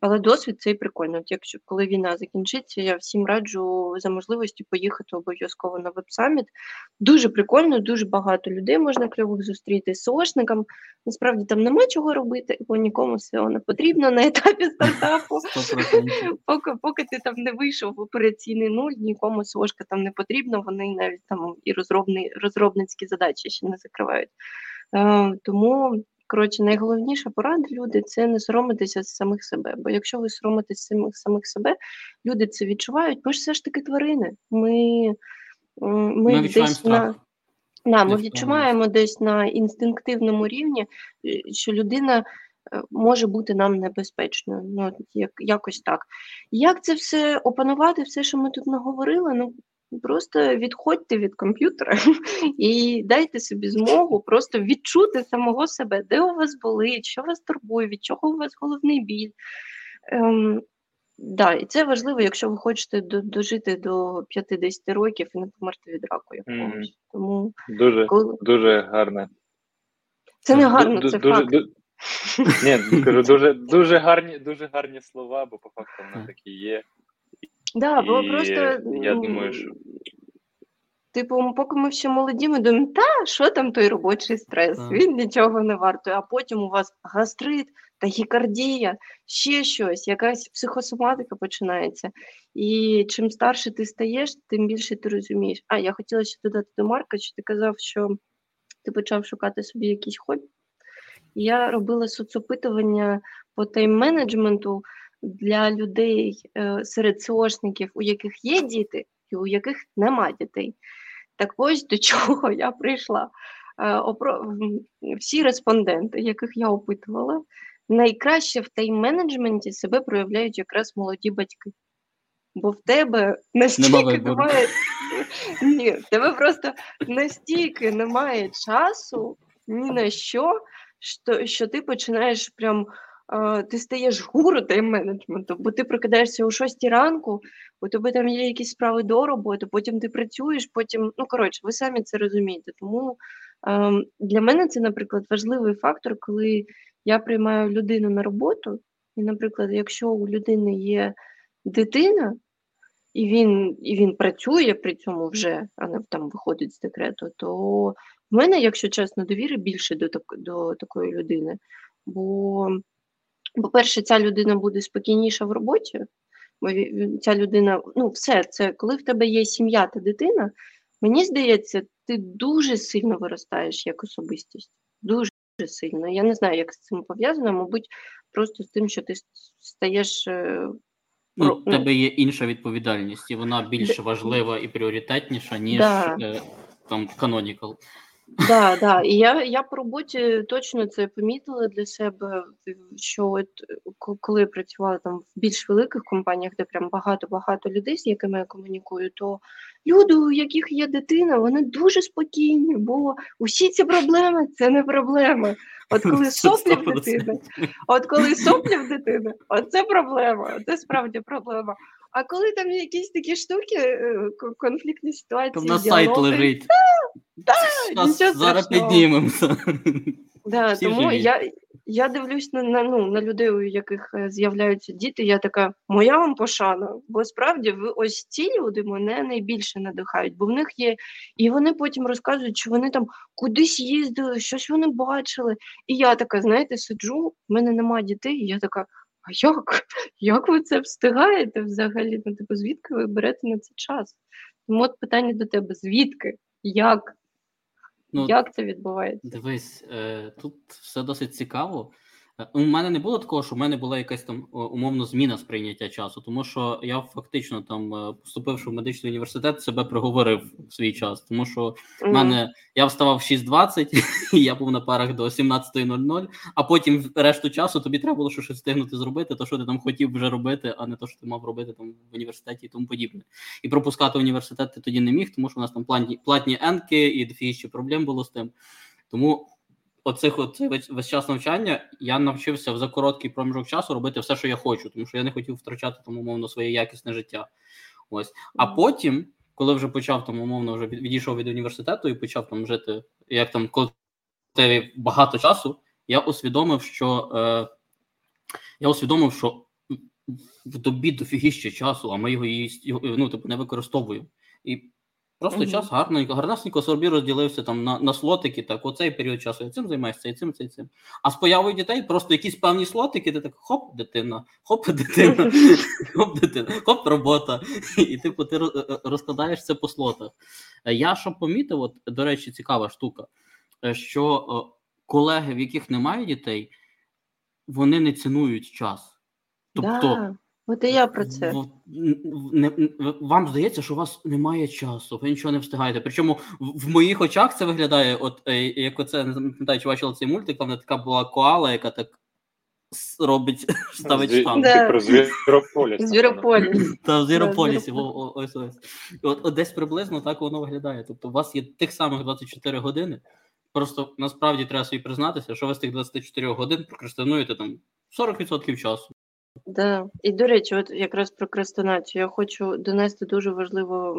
Але досвід цей прикольно. От якщо коли війна закінчиться, я всім раджу за можливості поїхати обов'язково на веб-саміт. Дуже прикольно, дуже багато людей можна кльових зустріти з СОшникам. Насправді там нема чого робити, бо нікому SEO не потрібно на етапі стартапу. Поки поки ти там не вийшов в операційний нуль, нікому СОшка там не потрібно. Вони навіть там і розробні, розробницькі задачі ще не закривають. Е, тому Коротше, найголовніша порада люди це не соромитися з самих себе. Бо якщо ви соромитесь самих самих себе, люди це відчувають. Ми ж все ж таки тварини. Ми ми, ми десь на да, ми відчуваємо десь на інстинктивному рівні, е, що людина е, може бути нам небезпечною. Ну, як, Якось так. Як це все опанувати, все, що ми тут наговорили, ну Просто відходьте від комп'ютера [laughs] і дайте собі змогу просто відчути самого себе, де у вас болить, що вас турбує, від чого у вас головний біль. Ем, да, І це важливо, якщо ви хочете дожити до 50 років і не померти від раку якогось. Mm. Тому Дуже коли... дуже гарне. Це не гарно, це дуже, факт. Ду... [laughs] Ні, кажу, дуже дуже гарні дуже гарні слова, бо по факту вони такі є. Да, бо просто я думаю, що Типу, поки ми ще молоді, ми думаємо, та що там той робочий стрес, так. він нічого не вартує, а потім у вас гастрит, тахікардія, ще щось, якась психосоматика починається. І чим старше ти стаєш, тим більше ти розумієш. А я хотіла ще додати до Марка, що ти казав, що ти почав шукати собі якісь хобі. Я робила соцопитування по тайм-менеджменту для людей е, серед СОшників, у яких є діти і у яких нема дітей. Так ось до [laughs] чого я прийшла. Е, всі респонденти, яких я опитувала, найкраще в тайм-менеджменті себе проявляють якраз молоді батьки. Бо в тебе настільки немає. [laughs] Ні, в тебе просто настільки немає часу ні на що, що що ти починаєш прям ти стаєш гуру тайм-менеджменту, бо ти прокидаєшся о 6 ранку, у тебе там є якісь справи до роботи, потім ти працюєш, потім, ну коротше, ви самі це розумієте. Тому для мене це, наприклад, важливий фактор, коли я приймаю людину на роботу, і, наприклад, якщо у людини є дитина, і він і він працює при цьому вже, а не там виходить з декрету, то в мене, якщо чесно, довіри більше до, до такої людини. Бо по-перше, ця людина буде спокійніша в роботі, бо ця людина, ну, все, це коли в тебе є сім'я та дитина, мені здається, ти дуже сильно виростаєш як особистість. Дуже сильно. Я не знаю, як з цим пов'язано, мабуть, просто з тим, що ти стаєш. Е, ну, У ну, тебе є інша відповідальність, і вона більш важлива і пріоритетніша, ніж да. е, там Canonical. Да, да. І я я по роботі точно це помітила для себе, що от коли я працювала там в більш великих компаніях, де прям багато-багато людей, з якими я комунікую, то люди, у яких є дитина, вони дуже спокійні, бо усі ці проблеми це не проблеми. От [laughs] коли соплі в дитини, от коли соплі в дитини, от це проблема, це справді проблема. А коли там якісь такі штуки, е, конфліктні ситуації, на сайт лежить. Да, Зараз піднімемося. Да, тому я я дивлюсь на на, ну, на людей, у яких е, з'являються діти. Я така, моя вам пошана. Бо справді ви ось ці люди мене найбільше надихають, бо в них є, і вони потім розказують, що вони там кудись їздили, щось вони бачили. І я така, знаєте, сиджу, в мене немає дітей, і я така. А як? Як ви це встигаєте взагалі? Ну, типу, звідки ви берете на це час? Тому от питання до тебе: звідки? Як? Ну, Як це відбувається? Дивись, е, тут все досить цікаво. Е, у мене не було такого, що в мене була якась там умовно зміна сприйняття часу, тому що я фактично там е, поступивши в медичний університет, себе приговорив в свій час. Тому що в мене я вставав в 6.20, [laughs] і я був на парах до 17.00, а потім решту часу тобі треба було щось встигнути зробити, то що ти там хотів вже робити, а не то, що ти мав робити там в університеті і тому подібне. І пропускати університет ти тоді не міг, тому що у нас там платні платні енки і дофігіще проблем було з тим. Тому оцих от весь час навчання я навчився в за короткий проміжок часу робити все, що я хочу, тому що я не хотів втрачати там умовно своє якісне життя. Ось. А потім, коли вже почав там умовно вже відійшов від університету і почав там жити, як там коли багато часу, я усвідомив, що е, я усвідомив, що в добі дофігіще часу, а ми його ну, типу, не використовуємо. І просто mm-hmm. час гарно, гарнесенько собі розділився там на на слотики. Так, оцей період часу я цим займаюся, і цим, цим, цим. А з появою дітей просто якісь певні слотики, ти так хоп, дитина, хоп, [laughs] дитина, хоп, дитина, хоп, робота. І типу, ти розкладаєш це по слотах. Я що помітив, от, до речі, цікава штука, що колеги, в яких немає дітей, вони не цінують час. Тобто, да, от і я про це. Не, вам здається, що у вас немає часу, ви нічого не встигаєте. Причому в, в моїх очах це виглядає, от е, як оце не пам'ятаю, чи бачила цей мультик, там така була коала, яка так робить, [laughs] ставить Зві, штамп. Да. Про звірополіс. Звірополіс. [laughs] Та в звірополісі. Ось ось. От, от десь приблизно так воно виглядає. Тобто, у вас є тих самих 24 години. Просто насправді треба собі признатися, що ви з тих 24 годин прокрастинуєте там 40% часу. Да. І до речі, от якраз прокрастинацію я хочу донести дуже важливе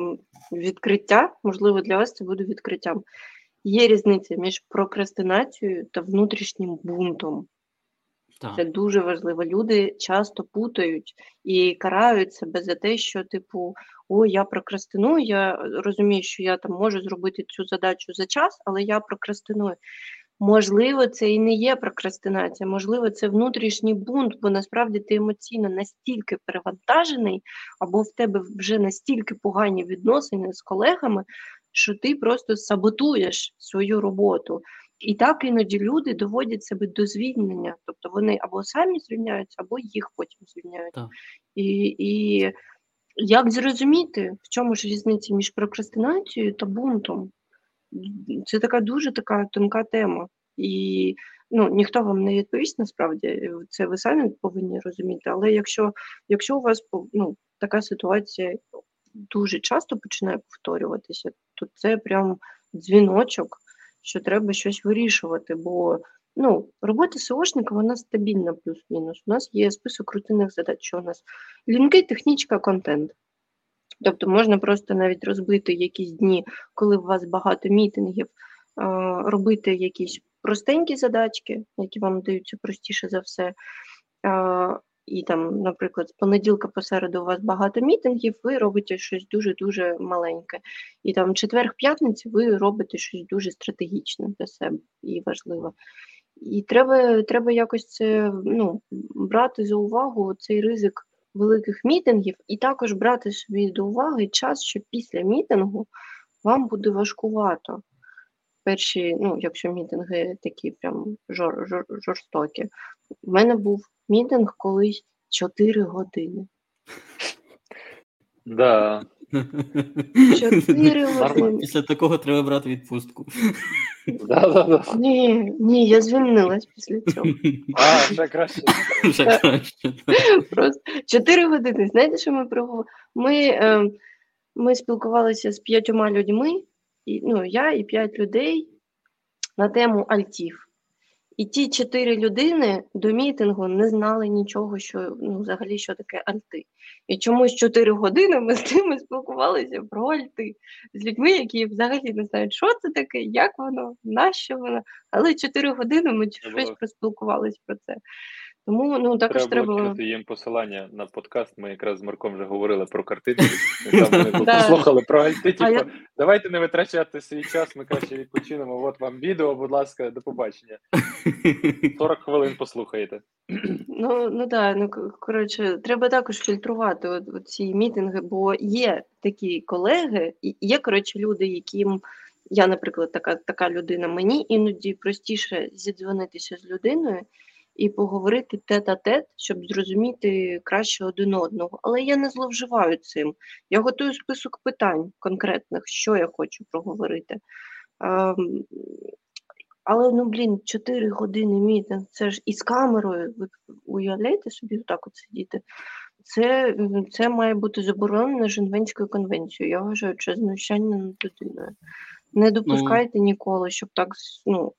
відкриття. Можливо, для вас це буде відкриттям. Є різниця між прокрастинацією та внутрішнім бунтом. Так. Це дуже важливо. Люди часто путають і карають себе за те, що, типу, о, я прокрастиную, я розумію, що я там можу зробити цю задачу за час, але я прокрастиную. Можливо, це і не є прокрастинація, можливо, це внутрішній бунт, бо насправді ти емоційно настільки перевантажений, або в тебе вже настільки погані відносини з колегами, що ти просто саботуєш свою роботу. І так іноді люди доводять себе до звільнення, тобто вони або самі звільняються, або їх потім звільняють. Так. І, І як зрозуміти, в чому ж різниця між прокрастинацією та бунтом? Це така дуже така тонка тема. І ну, ніхто вам не відповість насправді, це ви самі повинні розуміти. Але якщо якщо у вас ну, така ситуація дуже часто починає повторюватися, то це прям дзвіночок, що треба щось вирішувати. Бо ну, робота СОшника вона стабільна, плюс-мінус. У нас є список рутинних задач, що у нас лінки, технічка, контент. Тобто можна просто навіть розбити якісь дні, коли у вас багато мітингів, робити якісь простенькі задачки, які вам даються простіше за все. І там, наприклад, з понеділка посереду у вас багато мітингів, ви робите щось дуже-дуже маленьке. І там четверг-п'ятниця ви робите щось дуже стратегічне для себе і важливе. І треба треба якось це ну, брати за увагу цей ризик великих мітингів, і також брати собі до уваги час, що після мітингу вам буде важкувато. Перші, ну, якщо мітинги такі прям жор, жор, жорстокі. У мене був мітинг колись 4 години. [laughs] Да. [laughs] Чотири години. Після такого треба брати відпустку. Да, да, да. Ні, ні, я звільнилась після цього. А, ще краще. Вже краще. Просто чотири години. Знаєте, що ми проговорили? Ми, е, ми спілкувалися з п'ятьома людьми, і, ну, я і п'ять людей на тему альтів. І ті чотири людини до мітингу не знали нічого, що ну, взагалі що таке альти. І чомусь чотири години ми з ними спілкувалися про альти, з людьми, які взагалі не знають, що це таке, як воно, нащо воно. Але чотири години ми щось проспілкувалися про це. Тому ну також треба треба... їм посилання на подкаст. Ми якраз з Марком вже говорили про картинки. [laughs] Там вони послухали про альти. Типу, давайте не витрачати свій час. Ми краще відпочинемо. От вам відео, будь ласка, до побачення. [laughs] 40 хвилин послухаєте. Ну ну так, ну коротше, треба також фільтрувати от, от ці мітинги, бо є такі колеги, і є коротше люди, яким. Я, наприклад, така така людина. Мені іноді простіше зідзвонитися з людиною, і поговорити тет-а-тет, щоб зрозуміти краще один одного. Але я не зловживаю цим. Я готую список питань конкретних, що я хочу проговорити. Ем, але ну блін, 4 години мітинг, це ж із камерою, ви уявляєте собі так от сидіти. Це це має бути заборонено Женевською конвенцією. Я вважаю, що знущання над людиною. Не допускайте ну, ніколи, щоб так ну,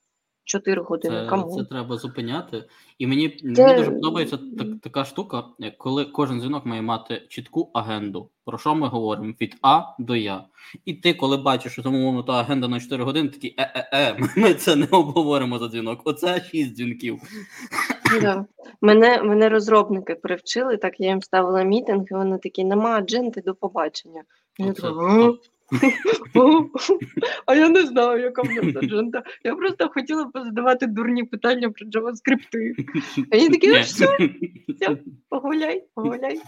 4 години. Це, Кому? це треба зупиняти. І мені, Це- мені дуже подобається так, така штука, коли кожен дзвінок має мати чітку агенду. Про що ми говоримо? Від А до Я. І ти, коли бачиш, що тому та агенда на 4 години, такий е-е-е, [laughs] ми це не обговоримо за дзвінок. Оце 6 дзвінків. Да. Мене, мене розробники привчили, так я їм ставила мітинг, і вони такі, нема адженти до побачення. Я Оце, така, «А? Я не знаю, яка в нас аджента. Я просто хотіла позадавати дурні питання про JavaScript. А вони такі, ну все, погуляй, погуляй.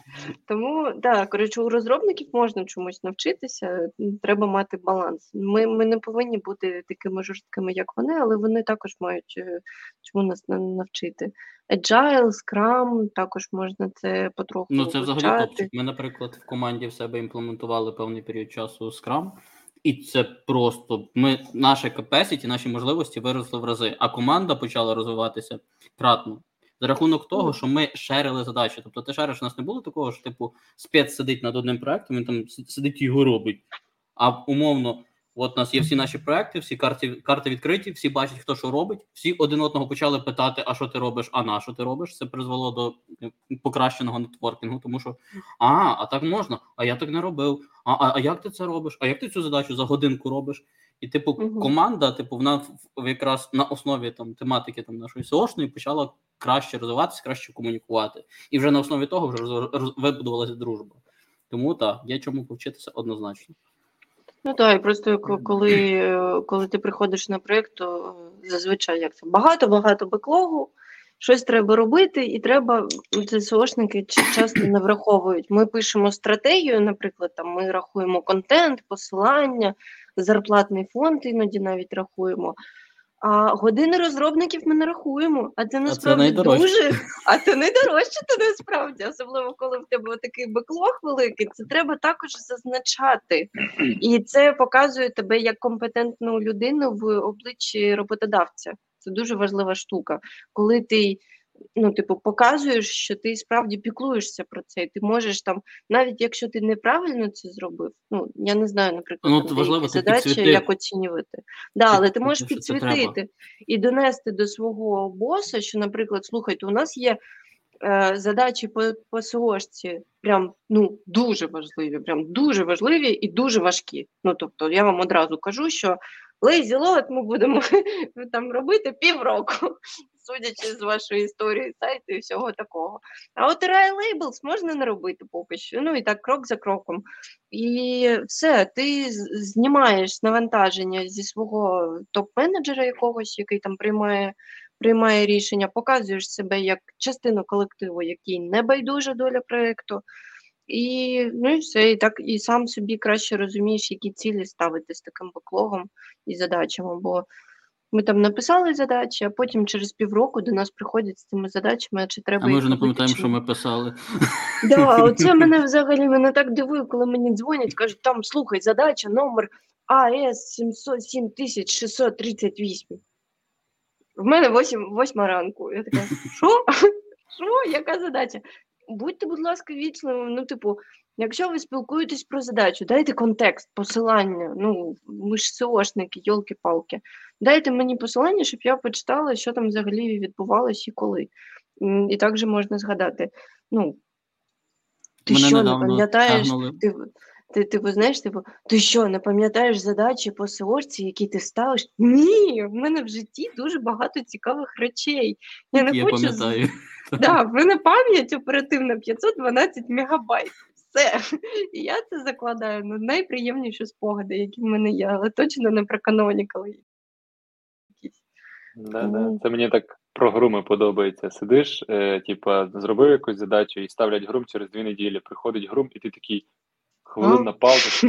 Тому так, коротше, у розробників можна чомусь навчитися, треба мати баланс. Ми, ми не повинні бути такими жорсткими, як вони, але вони також мають е, чому нас навчити. Agile, Scrum, також можна це потроху Ну, це взагалі топчик. Ми, наприклад, в команді в себе імплементували певний період часу Scrum, і це просто ми наша capacity, наші можливості виросли в рази, а команда почала розвиватися кратно. За рахунок того, що ми шерили задачі. Тобто, ти шериш, у нас не було такого, що типу спец сидить над одним проектом, він там сидить і його робить. А умовно, от у нас є всі наші проекти, всі карти, карти відкриті, всі бачать, хто що робить. Всі один одного почали питати, а що ти робиш, а на що ти робиш. Це призвело до е, покращеного нетворкінгу, тому що а, а так можна, а я так не робив. А, а, а як ти це робиш? А як ти цю задачу за годинку робиш? І, типу, Мгм. команда, типу, вона якраз на основі там тематики там нашої СОшної почала краще розвиватися, краще комунікувати. І вже на основі того вже роз- роз- вибудувалася дружба. Тому так, є чому повчитися однозначно. Ну так, і просто коли, е, коли ти приходиш на проєкт, то е, зазвичай як це багато-багато беклогу, щось треба робити, і треба ЦСОшники часто не враховують. Ми пишемо стратегію, наприклад, там ми рахуємо контент, посилання, зарплатний фонд іноді навіть рахуємо. А години розробників ми не рахуємо, а це насправді найдорожче. дуже, а це найдорожче то насправді, особливо коли в тебе такий беклог великий, це треба також зазначати. І це показує тебе як компетентну людину в обличчі роботодавця. Це дуже важлива штука. Коли ти ну, типу, показуєш, що ти справді піклуєшся про це, і ти можеш там, навіть якщо ти неправильно це зробив, ну я не знаю, наприклад, Ну, там важливо, ти задачі, підсвіти. як оцінювати. Да, але ти можеш це підсвітити і донести до свого боса, що, наприклад, слухайте, у нас є е, задачі по, по СОшці прям ну дуже важливі, прям дуже важливі і дуже важкі. Ну тобто, я вам одразу кажу, що lazy load ми будемо [laughs] там робити півроку, [laughs] судячи з вашої історії сайту і всього такого. А от array labels можна не робити поки що. Ну і так крок за кроком. І все, ти знімаєш навантаження зі свого топ-менеджера якогось, який там приймає приймає рішення, показуєш себе як частину колективу, який не байдужа доля проєкту. І ну і все, і так і сам собі краще розумієш, які цілі ставити з таким беклогом і задачами. Бо ми там написали задачі, а потім через півроку до нас приходять з цими задачами, чи треба А ми вже не пам'ятаємо, що ми писали. Да, [laughs] оце мене взагалі мене так дивує, коли мені дзвонять, кажуть, там слухай, задача номер АС 707 638. В мене 8, 8 ранку. Я така, що? [laughs] Що? Яка задача? Будьте, будь ласка, вічливими. Ну, типу, якщо ви спілкуєтесь про задачу, дайте контекст, посилання. Ну, ми ж СОшники, йолки-палки. Дайте мені посилання, щоб я почитала, що там взагалі відбувалось і коли. І І також можна згадати. Ну, ти Мене що, не пам'ятаєш? Ти, ти, ти, знаєш, типу, ти що, не пам'ятаєш задачі по СОшці, які ти ставиш? Ні, в мене в житті дуже багато цікавих речей. Я не Я хочу пам'ятаю. [laughs] Да, в мене пам'ять оперативна 512 мегабайт. Все. І я це закладаю на найприємніші спогади, які в мене є, але точно не про якісь. Да, да. Це мені так про груми подобається. Сидиш, е, типа, зробив якусь задачу і ставлять грум через дві неділі. Приходить грум, і ти такий хвилинна пауза. [laughs]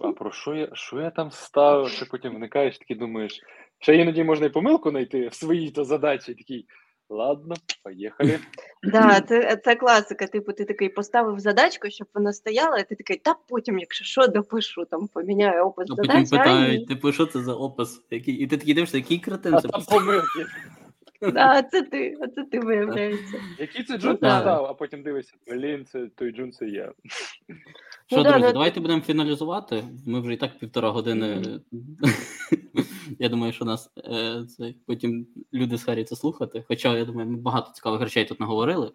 А про що я, що я там ставив? Ще потім вникаєш, такий думаєш, ще іноді можна і помилку знайти в своїй то задачі. Такий, ладно, поїхали. Да, [clears throat] це, це класика. Типу, ти такий поставив задачку, щоб вона стояла, і ти такий, та потім, якщо що, допишу, там поміняю опис А потім задачі. а ні. питають, типу, що це за опис? Який? І ти такий дивишся, який кретин це помилки. Да, це ти, а це ти виявляється. Який це джун да. поставив, а потім дивишся, блін, це той джун це я. Що, Ну друзі, ну, давайте будемо фіналізувати. Ми вже і так півтора години. [laughs] Я думаю, що нас е, це потім люди схаряться слухати. Хоча, я думаю, ми багато цікавих речей тут наговорили.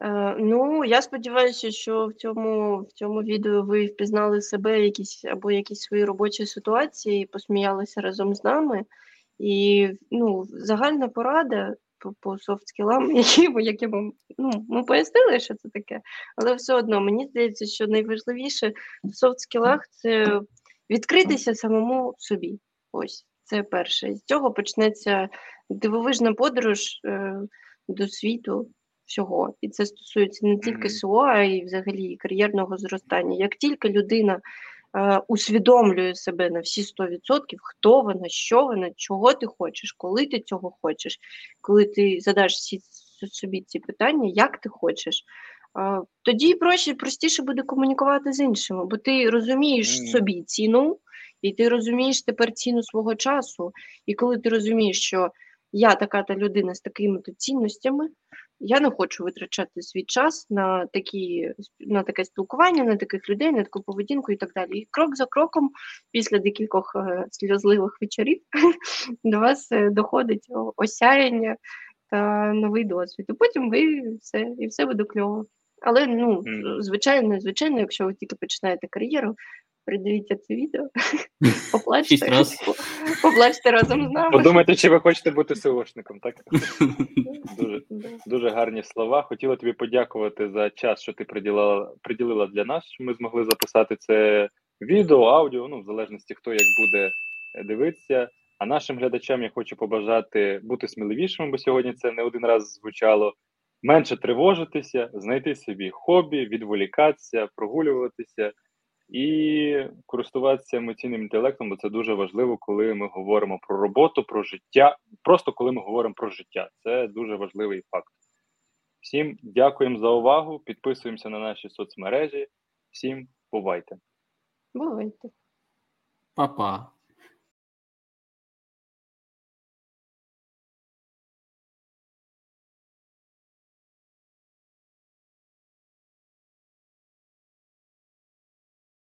Е, ну, я сподіваюся, що в цьому в цьому відео ви впізнали себе якісь або якісь свої робочі ситуації, посміялися разом з нами. І ну, загальна порада по, по софт-скілам, [laughs] які, які ми, ну, ми пояснили, що це таке, але все одно мені здається, що найважливіше в софт-скілах це відкритися самому собі. Ось це перше. З цього почнеться дивовижна подорож е, до світу всього. І це стосується не тільки СО, а й взагалі кар'єрного зростання. Як тільки людина усвідомлює себе на всі 100%, хто вона, що вона, чого ти хочеш, коли ти цього хочеш, коли ти задаш всі собі ці питання, як ти хочеш. Е, тоді проще, простіше буде комунікувати з іншими, бо ти розумієш собі ціну, і ти розумієш тепер ціну свого часу. І коли ти розумієш, що я така та людина з такими то цінностями, я не хочу витрачати свій час на такі на таке спілкування, на таких людей, на таку поведінку і так далі. І крок за кроком, після декількох е, сльозливих вечорів, [laughs] до вас е, доходить осяяння та новий досвід. І потім ви все і все буде кльово. Але ну, звичайно, звичайно, якщо ви тільки починаєте кар'єру, Придивіться це відео, [laughs] поплачте, поплачте разом з нами. Подумайте, чи ви хочете бути СОшником, так? [laughs] Дуже дуже гарні слова. Хотіла тобі подякувати за час, що ти приділила приділила для нас, що ми змогли записати це відео, аудіо, ну, в залежності, хто як буде дивитися. А нашим глядачам я хочу побажати бути сміливішими, бо сьогодні це не один раз звучало. Менше тривожитися, знайти собі хобі, відволікатися, прогулюватися і користуватися емоційним інтелектом, бо це дуже важливо, коли ми говоримо про роботу, про життя. Просто коли ми говоримо про життя. Це дуже важливий факт. Всім дякуємо за увагу. Підписуємося на наші соцмережі. Всім бувайте. Бувайте. Па-па.